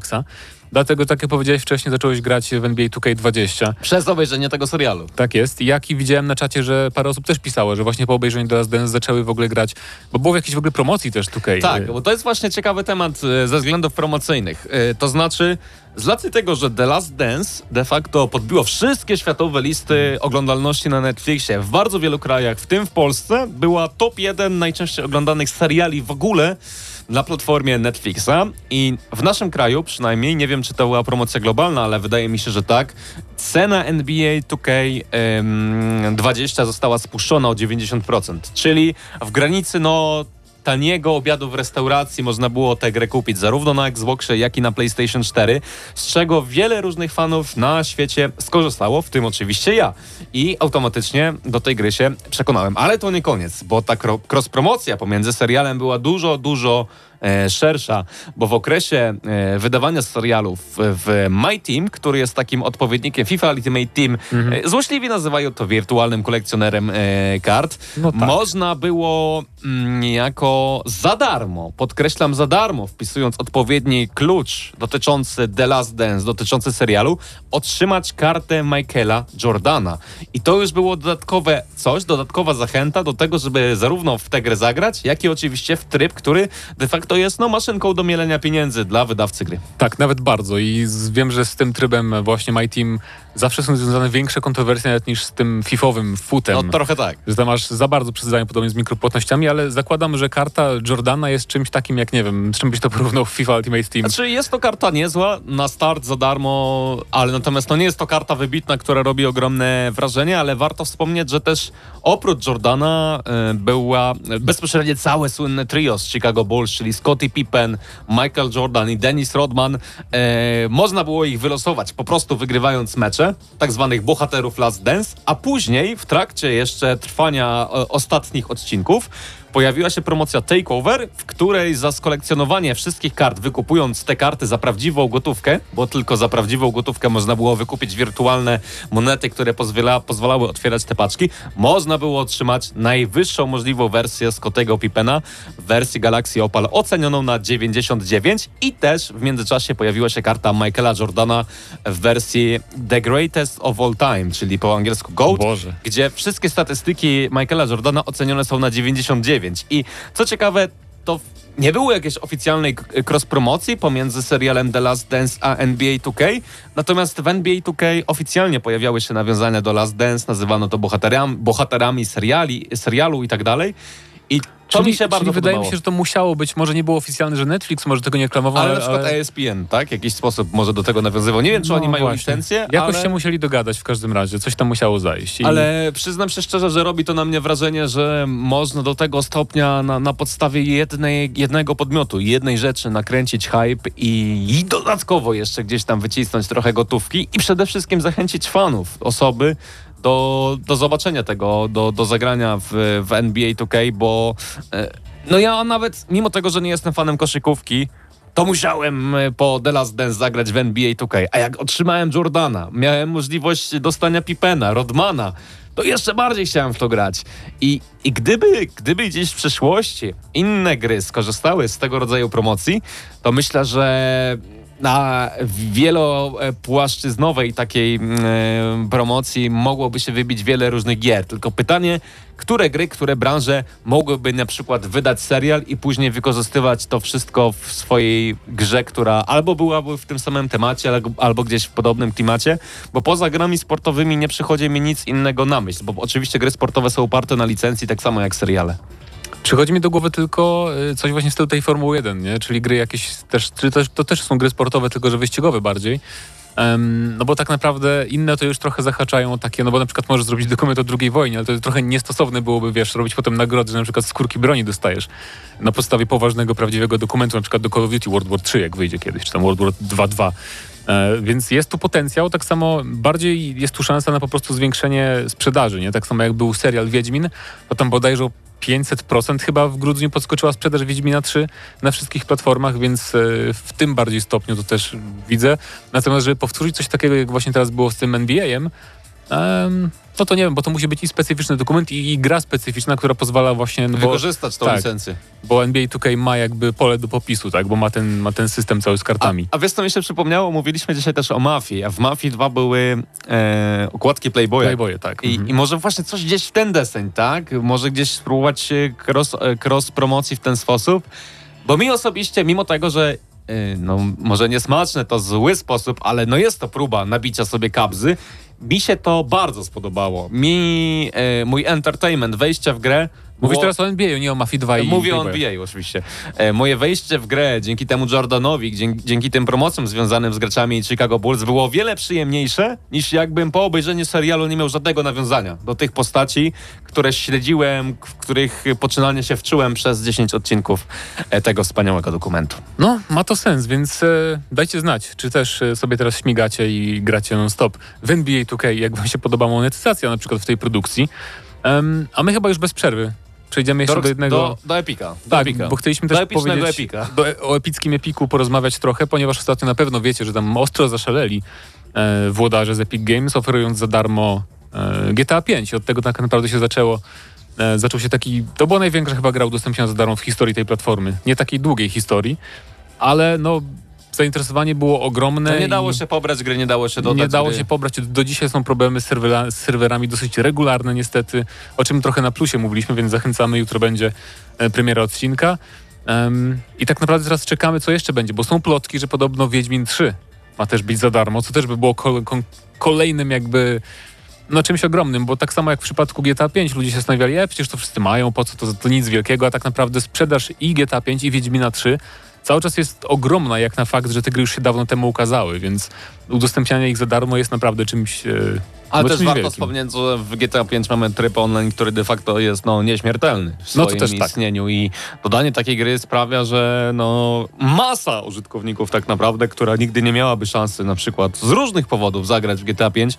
Dlatego, tak jak powiedziałeś wcześniej, zacząłeś grać w NBA 2K20. Przez obejrzenie tego serialu. Tak jest. Jak i widziałem na czacie, że parę osób też pisało, że właśnie po obejrzeniu The Last Dance zaczęły w ogóle grać, bo było w jakiejś w ogóle promocji też 2K. Tak, bo to jest właśnie ciekawy temat e, ze względów promocyjnych. E, To znaczy, z racji tego, że The Last Dance de facto podbiło wszystkie światowe listy oglądalności na Netflixie w bardzo wielu krajach, w tym w Polsce, była top 1 najczęściej oglądanych seriali w ogóle na platformie Netflixa i w naszym kraju przynajmniej, nie wiem czy to była promocja globalna, ale wydaje mi się, że tak, cena NBA 2K20 została spuszczona o 90%, czyli w granicy no taniego obiadu w restauracji można było tę grę kupić zarówno na Xboxie, jak i na PlayStation 4, z czego wiele różnych fanów na świecie skorzystało, w tym oczywiście ja. I automatycznie do tej gry się przekonałem. Ale to nie koniec, bo ta cross-promocja pomiędzy serialem była dużo, dużo szersza, bo w okresie e, wydawania serialów w, My Team, który jest takim odpowiednikiem FIFA Ultimate Team, e, złośliwi nazywają to wirtualnym kolekcjonerem e, kart, No tak. można było mm, niejako za darmo, podkreślam za darmo, wpisując odpowiedni klucz dotyczący The Last Dance, dotyczący serialu, otrzymać kartę Michaela Jordana. I to już było dodatkowe coś, dodatkowa zachęta do tego, żeby zarówno w tę grę zagrać, jak i oczywiście w tryb, który de facto jest no, maszynką do mielenia pieniędzy dla wydawcy gry. Tak, nawet bardzo. I z, wiem, że z tym trybem właśnie My Team zawsze są związane większe kontrowersje nawet niż z tym fifowym footem. No trochę tak. że tam aż za bardzo przesadzają podobnie z mikropłatnościami, ale zakładam, że karta Jordana jest czymś takim jak, nie wiem, z czym byś to porównał w FIFA Ultimate Team. Znaczy jest to karta niezła, na start za darmo, ale natomiast to nie jest to karta wybitna, która robi ogromne wrażenie, ale warto wspomnieć, że też oprócz Jordana e, była bezpośrednio całe słynne trio z Chicago Bulls, czyli Scottie Pippen, Michael Jordan i Dennis Rodman. E, można było ich wylosować po prostu wygrywając mecze, tak zwanych bohaterów Last Dance, a później w trakcie jeszcze trwania e, ostatnich odcinków pojawiła się promocja Takeover, w której za skolekcjonowanie wszystkich kart, wykupując te karty za prawdziwą gotówkę, bo tylko za prawdziwą gotówkę można było wykupić wirtualne monety, które pozwala, pozwalały otwierać te paczki, można było otrzymać najwyższą możliwą wersję Scottego Pippena w wersji Galaxy Opal ocenioną na 99 i też w międzyczasie pojawiła się karta Michaela Jordana w wersji The Greatest of All Time, czyli po angielsku GOAT, Boże. gdzie wszystkie statystyki Michaela Jordana ocenione są na 99. I co ciekawe, to nie było jakiejś oficjalnej cross-promocji pomiędzy serialem The Last Dance a NBA 2K, natomiast w NBA 2K oficjalnie pojawiały się nawiązania do Last Dance, nazywano to bohaterami, bohaterami seriali, serialu i tak dalej. I to mi się bardzo czyli wydaje mi się, że to musiało być, może nie było oficjalne, że Netflix może tego nie reklamował, Ale ale, na przykład ale... ESPN, tak? W jakiś sposób może do tego nawiązywał. Nie wiem, czy No oni mają właśnie. licencję, Jakoś ale... się musieli dogadać w każdym razie, coś tam musiało zajść. I... Ale przyznam się szczerze, że robi to na mnie wrażenie, że można do tego stopnia na, na podstawie jednej, jednego podmiotu, jednej rzeczy nakręcić hype i, i dodatkowo jeszcze gdzieś tam wycisnąć trochę gotówki i przede wszystkim zachęcić fanów, osoby do, do zobaczenia tego, do, do zagrania w, w NBA 2K, bo e, no ja nawet, mimo tego, że nie jestem fanem koszykówki, to musiałem e, po The Last Dance zagrać w NBA 2K. A jak otrzymałem Jordana, miałem możliwość dostania Pippena, Rodmana, to jeszcze bardziej chciałem w to grać. I, i gdyby, gdyby gdzieś w przyszłości inne gry skorzystały z tego rodzaju promocji, to myślę, że na wielopłaszczyznowej takiej mm, e, promocji mogłoby się wybić wiele różnych gier. Tylko pytanie, które gry, które branże mogłyby na przykład wydać serial i później wykorzystywać to wszystko w swojej grze, która albo byłaby w tym samym temacie, albo, gdzieś w podobnym klimacie, bo poza grami sportowymi nie przychodzi mi nic innego na myśl, bo oczywiście gry sportowe są oparte na licencji tak samo jak seriale. Przychodzi mi do głowy tylko y, coś właśnie z stylu tej Formuły 1, nie? czyli gry jakieś też, czy też, to też są gry sportowe, tylko że wyścigowe bardziej. Em, no bo tak naprawdę inne to już trochę zahaczają takie, no bo na przykład możesz zrobić dokument o II wojnie, ale to trochę niestosowne byłoby, wiesz, robić potem nagrody, że na przykład skórki broni dostajesz na podstawie poważnego, prawdziwego dokumentu, na przykład do Call of Duty World War 3, jak wyjdzie kiedyś, czy tam World War 2.2. E, więc jest tu potencjał, tak samo bardziej jest tu szansa na po prostu zwiększenie sprzedaży, nie? Tak samo jak był serial Wiedźmin, to tam bodajże o 500% chyba w grudniu podskoczyła sprzedaż Wiedźmina 3 na wszystkich platformach, więc e, w tym bardziej stopniu to też widzę. Natomiast, żeby powtórzyć coś takiego, jak właśnie teraz było z tym NBA-em, em, no to nie wiem, bo to musi być i specyficzny dokument, i, i gra specyficzna, która pozwala właśnie... No bo, Wykorzystać tą tak. licencję. bo NBA 2K ma jakby pole do popisu, tak? Bo ma ten, ma ten system cały z A, kartami. a wiesz, co mi się przypomniało? Mówiliśmy dzisiaj też o Mafii, a w Mafii 2 były e, okładki Playboya. Playboye, tak. I, Mhm. I może właśnie coś gdzieś w ten deseń, tak? Może gdzieś spróbować cross, e, cross promocji w ten sposób. Bo mi osobiście, mimo tego, że e, no, może niesmaczne to zły sposób, ale no jest to próba nabicia sobie kabzy, mi się to bardzo spodobało. Mi, e, mój entertainment, wejście w grę Mówisz teraz o NBA, nie o Mafii 2 i Mówię o. NBA oczywiście. E, moje wejście w grę dzięki temu Jordanowi, dzięki, dzięki tym promocjom związanym z graczami Chicago Bulls było o wiele przyjemniejsze niż jakbym po obejrzeniu serialu nie miał żadnego nawiązania do tych postaci, które śledziłem, w których poczynanie się wczułem przez 10 odcinków e, tego wspaniałego dokumentu. No, ma to sens, więc e, dajcie znać, czy też e, sobie teraz śmigacie i gracie non-stop w NBA 2K, jak wam się podoba monetyzacja na przykład w tej produkcji. Em, a my chyba już bez przerwy przejdziemy jeszcze Do, do, jednego... do, do Epika. Do Tak, Epika. bo chcieliśmy do też epicnego powiedzieć Epika. Do, o epickim Epiku porozmawiać trochę, ponieważ ostatnio na pewno wiecie, że tam ostro zaszaleli e, włodarze z Epic Games, oferując za darmo e, GTA 5. Od tego tak naprawdę się zaczęło. E, zaczął się taki. To była największa chyba gra udostępniona za darmo w historii tej platformy. Nie takiej długiej historii, ale no. Zainteresowanie było ogromne. No nie dało się pobrać gry, nie dało się dodać nie dało gry. się pobrać. Do dzisiaj są problemy z, serwera, z serwerami dosyć regularne niestety, o czym trochę na plusie mówiliśmy, więc zachęcamy. Jutro będzie e, premiera odcinka. Em, I tak naprawdę teraz czekamy, co jeszcze będzie, bo są plotki, że podobno Wiedźmin 3 ma też być za darmo, co też by było kol- kolejnym jakby no czymś ogromnym, bo tak samo jak w przypadku GTA 5 ludzie się zastanawiali, e, przecież to wszyscy mają, po co to, to nic wielkiego, a tak naprawdę sprzedaż i GTA 5 i Wiedźmina 3 cały czas jest ogromna jak na fakt, że te gry już się dawno temu ukazały, więc udostępnianie ich za darmo jest naprawdę czymś e, Ale no, też warto wielkim. wspomnieć, że w GTA 5 mamy tryb online, który de facto jest no, nieśmiertelny w No swoim to też tak. istnieniu i dodanie takiej gry sprawia, że no, masa użytkowników tak naprawdę, która nigdy nie miałaby szansy na przykład z różnych powodów zagrać w GTA 5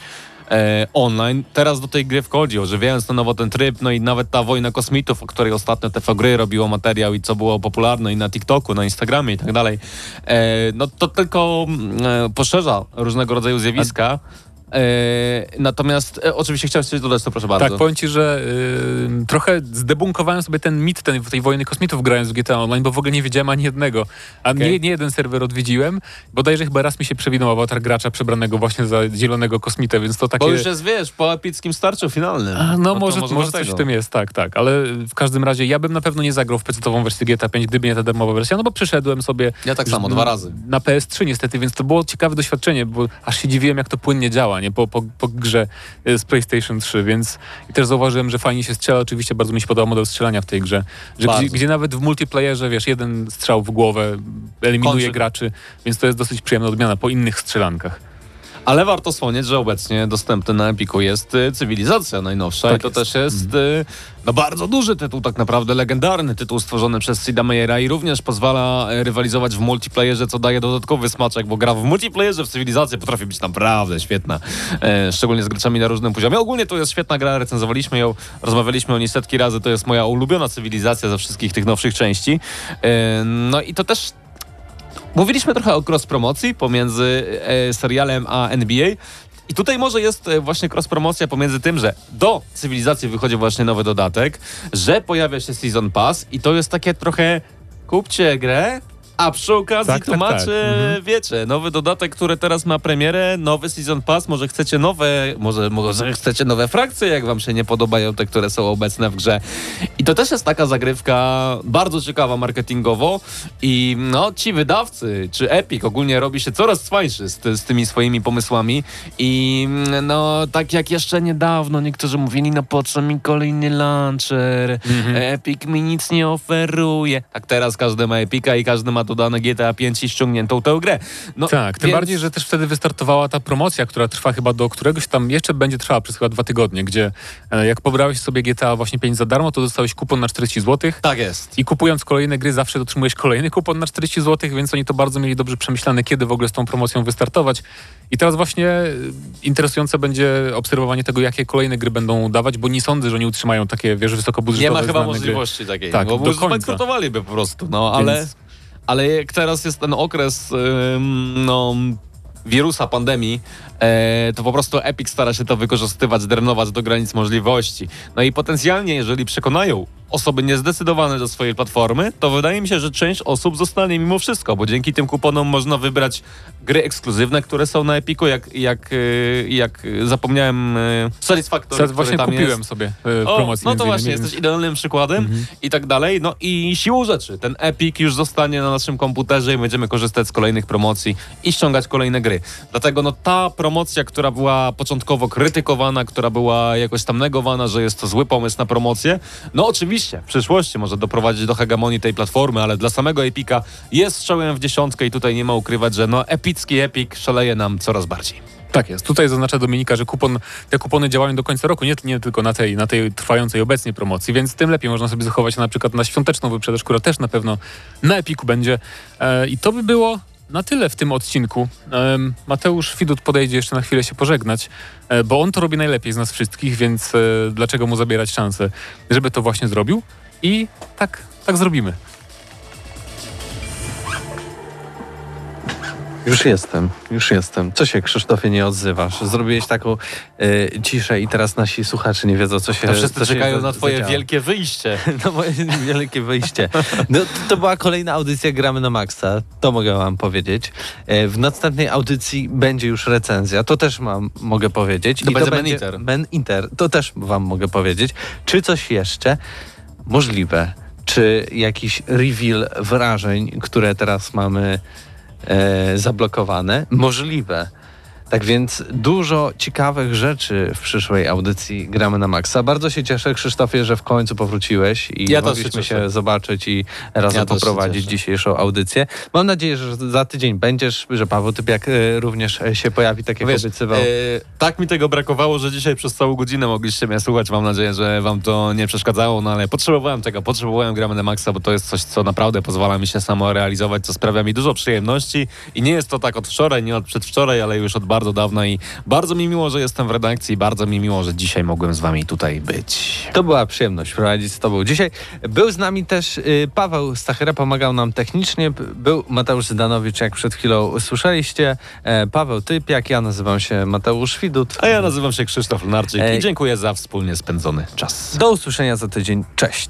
e, online, teraz do tej gry wchodzi, ożywiając na nowo ten tryb, no i nawet ta wojna kosmitów, o której ostatnio TV Gry robiło materiał i co było popularne i na TikToku, na Instagramie i tak dalej, e, no to tylko mm, e, poszerza różnego rodzaju zjawiska. E, natomiast e, oczywiście chciałem coś dodać, to proszę bardzo. Tak, powiem ci, że y, trochę zdebunkowałem sobie ten mit ten, tej wojny kosmitów grając w GTA Online, bo w ogóle nie wiedziałem ani jednego. A Okej. nie, nie jeden serwer odwiedziłem, bodajże chyba raz mi się przewinął awatar gracza przebranego właśnie za zielonego kosmitę, więc to takie... Bo już jest, wiesz, po epickim starciu finalnym. A, no, to może, może, coś w tym jest, tak, tak. Ale w każdym razie ja bym na pewno nie zagrał w PC-ową wersję GTA 5, gdyby nie ta darmowa wersja, no bo przeszedłem sobie... Ja tak samo, dwa razy. Na PS3 niestety, więc to było ciekawe doświadczenie, bo aż się dziwiłem, jak to płynnie działa, nie? Po, po, po grze y, z PlayStation 3, więc i też zauważyłem, że fajnie się strzela. Oczywiście bardzo mi się podobał model strzelania w tej grze, gdzie, gdzie nawet w multiplayerze, wiesz, jeden strzał w głowę eliminuje Kończy. graczy, więc to jest dosyć przyjemna odmiana po innych strzelankach. Ale warto wspomnieć, że obecnie dostępny na Epiku jest y, Cywilizacja najnowsza Tak i to jest. też jest y, no, bardzo duży tytuł, tak naprawdę legendarny tytuł stworzony przez Sida Meyera i również pozwala y, rywalizować w multiplayerze, co daje dodatkowy smaczek, bo gra w multiplayerze w Cywilizację potrafi być naprawdę świetna, szczególnie z graczami na różnym poziomie. Ogólnie to jest świetna gra, recenzowaliśmy ją, rozmawialiśmy o niej setki razy, to jest moja ulubiona Cywilizacja ze wszystkich tych nowszych części. No i to też Mówiliśmy trochę o cross-promocji pomiędzy e, serialem a NBA. I tutaj może jest e, właśnie cross-promocja pomiędzy tym, że do cywilizacji wychodzi właśnie nowy dodatek, że pojawia się Season Pass i to jest takie trochę kupcie grę, a przy okazji Tak, tak, tłumaczy, tak. Mhm. wiecie, nowy dodatek, który teraz ma premierę, nowy Season Pass, może chcecie nowe, może, może chcecie nowe frakcje, jak wam się nie podobają te, które są obecne w grze. I to też jest taka zagrywka bardzo ciekawa marketingowo i no ci wydawcy, czy Epic ogólnie robi się coraz cwańszy z, z tymi swoimi pomysłami i no tak jak jeszcze niedawno niektórzy mówili, no po co mi kolejny launcher, Epic mi nic nie oferuje. Tak teraz każdy ma Epica i każdy ma dodane GTA 5 i ściągniętą tę grę. No, Tak, tym więc- bardziej, że też wtedy wystartowała ta promocja, która trwa chyba do któregoś tam, jeszcze będzie trwała przez chyba dwa tygodnie, gdzie e, jak pobrałeś sobie GTA właśnie 5 za darmo, to dostałeś kupon na 40 zł. Tak jest. I kupując kolejne gry, zawsze otrzymujesz kolejny kupon na 40 zł, więc oni to bardzo mieli dobrze przemyślane, kiedy w ogóle z tą promocją wystartować. I teraz właśnie e, interesujące będzie obserwowanie tego, jakie kolejne gry będą dawać, bo nie sądzę, że oni utrzymają takie, wiesz, wysokobudżetowe Nie ma chyba znane gry. możliwości takiej, Tak, bo zbankrutowaliby po prostu, no ale, Więc- ale jak teraz jest ten okres no, wirusa, pandemii, to po prostu Epic stara się to wykorzystywać, drenować do granic możliwości. No i potencjalnie, jeżeli przekonają osoby niezdecydowane do swojej platformy, to wydaje mi się, że część osób zostanie mimo wszystko, bo dzięki tym kuponom można wybrać gry ekskluzywne, które są na Epiku, jak, jak, y, jak zapomniałem, y, Satisfactory, który właśnie kupiłem jest. sobie e, O, promocji. no to właśnie, jesteś idealnym przykładem i tak dalej. No i siłą rzeczy, ten Epic już zostanie na naszym komputerze i będziemy korzystać z kolejnych promocji i ściągać kolejne gry. Dlatego no ta promocja, która była początkowo krytykowana, która była jakoś tam negowana, że jest to zły pomysł na promocję, no oczywiście w przyszłości może doprowadzić do hegemonii tej platformy, ale dla samego Epika jest strzałem w dziesiątkę i tutaj nie ma ukrywać, że no epicki Epic szaleje nam coraz bardziej. Tak jest. Tutaj zaznacza Dominika, że kupon, te kupony działają do końca roku, nie, nie tylko na tej, na tej trwającej obecnie promocji, więc tym lepiej można sobie zachować na przykład na świąteczną wyprzedaż, która też na pewno na Epiku będzie. E, I to by było na tyle w tym odcinku. Mateusz Widut podejdzie jeszcze na chwilę się pożegnać, e, bo on to robi najlepiej z nas wszystkich, więc e, dlaczego mu zabierać szansę, żeby to właśnie zrobił? I tak, tak zrobimy. Już jestem, już jestem. Co się, Krzysztofie, nie odzywasz? Zrobiłeś taką e, ciszę i teraz nasi słuchacze nie wiedzą, co się To wszyscy co się czekają za- na twoje zadziało. wielkie wyjście. No moje wielkie wyjście. No, to, to była kolejna audycja Gramy na Maxa, to mogę wam powiedzieć. E, W następnej audycji będzie już recenzja, to też mam, mogę powiedzieć. To będzie Ben Inter. Ben Inter, to też wam mogę powiedzieć. Czy coś jeszcze? Możliwe. Czy jakiś reveal wrażeń, które teraz mamy e, zablokowane? Możliwe. Tak więc dużo ciekawych rzeczy w przyszłej audycji Gramy na Maxa. Bardzo się cieszę, Krzysztofie, że w końcu powróciłeś i Ja mogliśmy się zobaczyć i razem Ja poprowadzić dzisiejszą audycję. Mam nadzieję, że za tydzień będziesz, że Paweł Typiak e, również e, się pojawi, tak jak Wiesz, obiecywał. e, tak mi tego brakowało, że dzisiaj przez całą godzinę mogliście mnie słuchać. Mam nadzieję, że wam to nie przeszkadzało, no ale potrzebowałem tego, potrzebowałem gramy na maksa, bo to jest coś, co naprawdę pozwala mi się samo realizować, co sprawia mi dużo przyjemności i nie jest to tak od wczoraj, nie od przedwczoraj, ale już od bardzo dawna i bardzo mi miło, że jestem w redakcji, bardzo mi miło, że dzisiaj mogłem z wami tutaj być. To była przyjemność prowadzić z Tobą. Dzisiaj był z nami też y, Paweł Stachera, pomagał nam technicznie. Był Mateusz Zdanowicz, jak przed chwilą słyszeliście. E, Paweł Typiak, ja nazywam się Mateusz Widut. A ja nazywam się Krzysztof Lunarczyk i dziękuję za wspólnie spędzony czas. Do usłyszenia za tydzień. Cześć.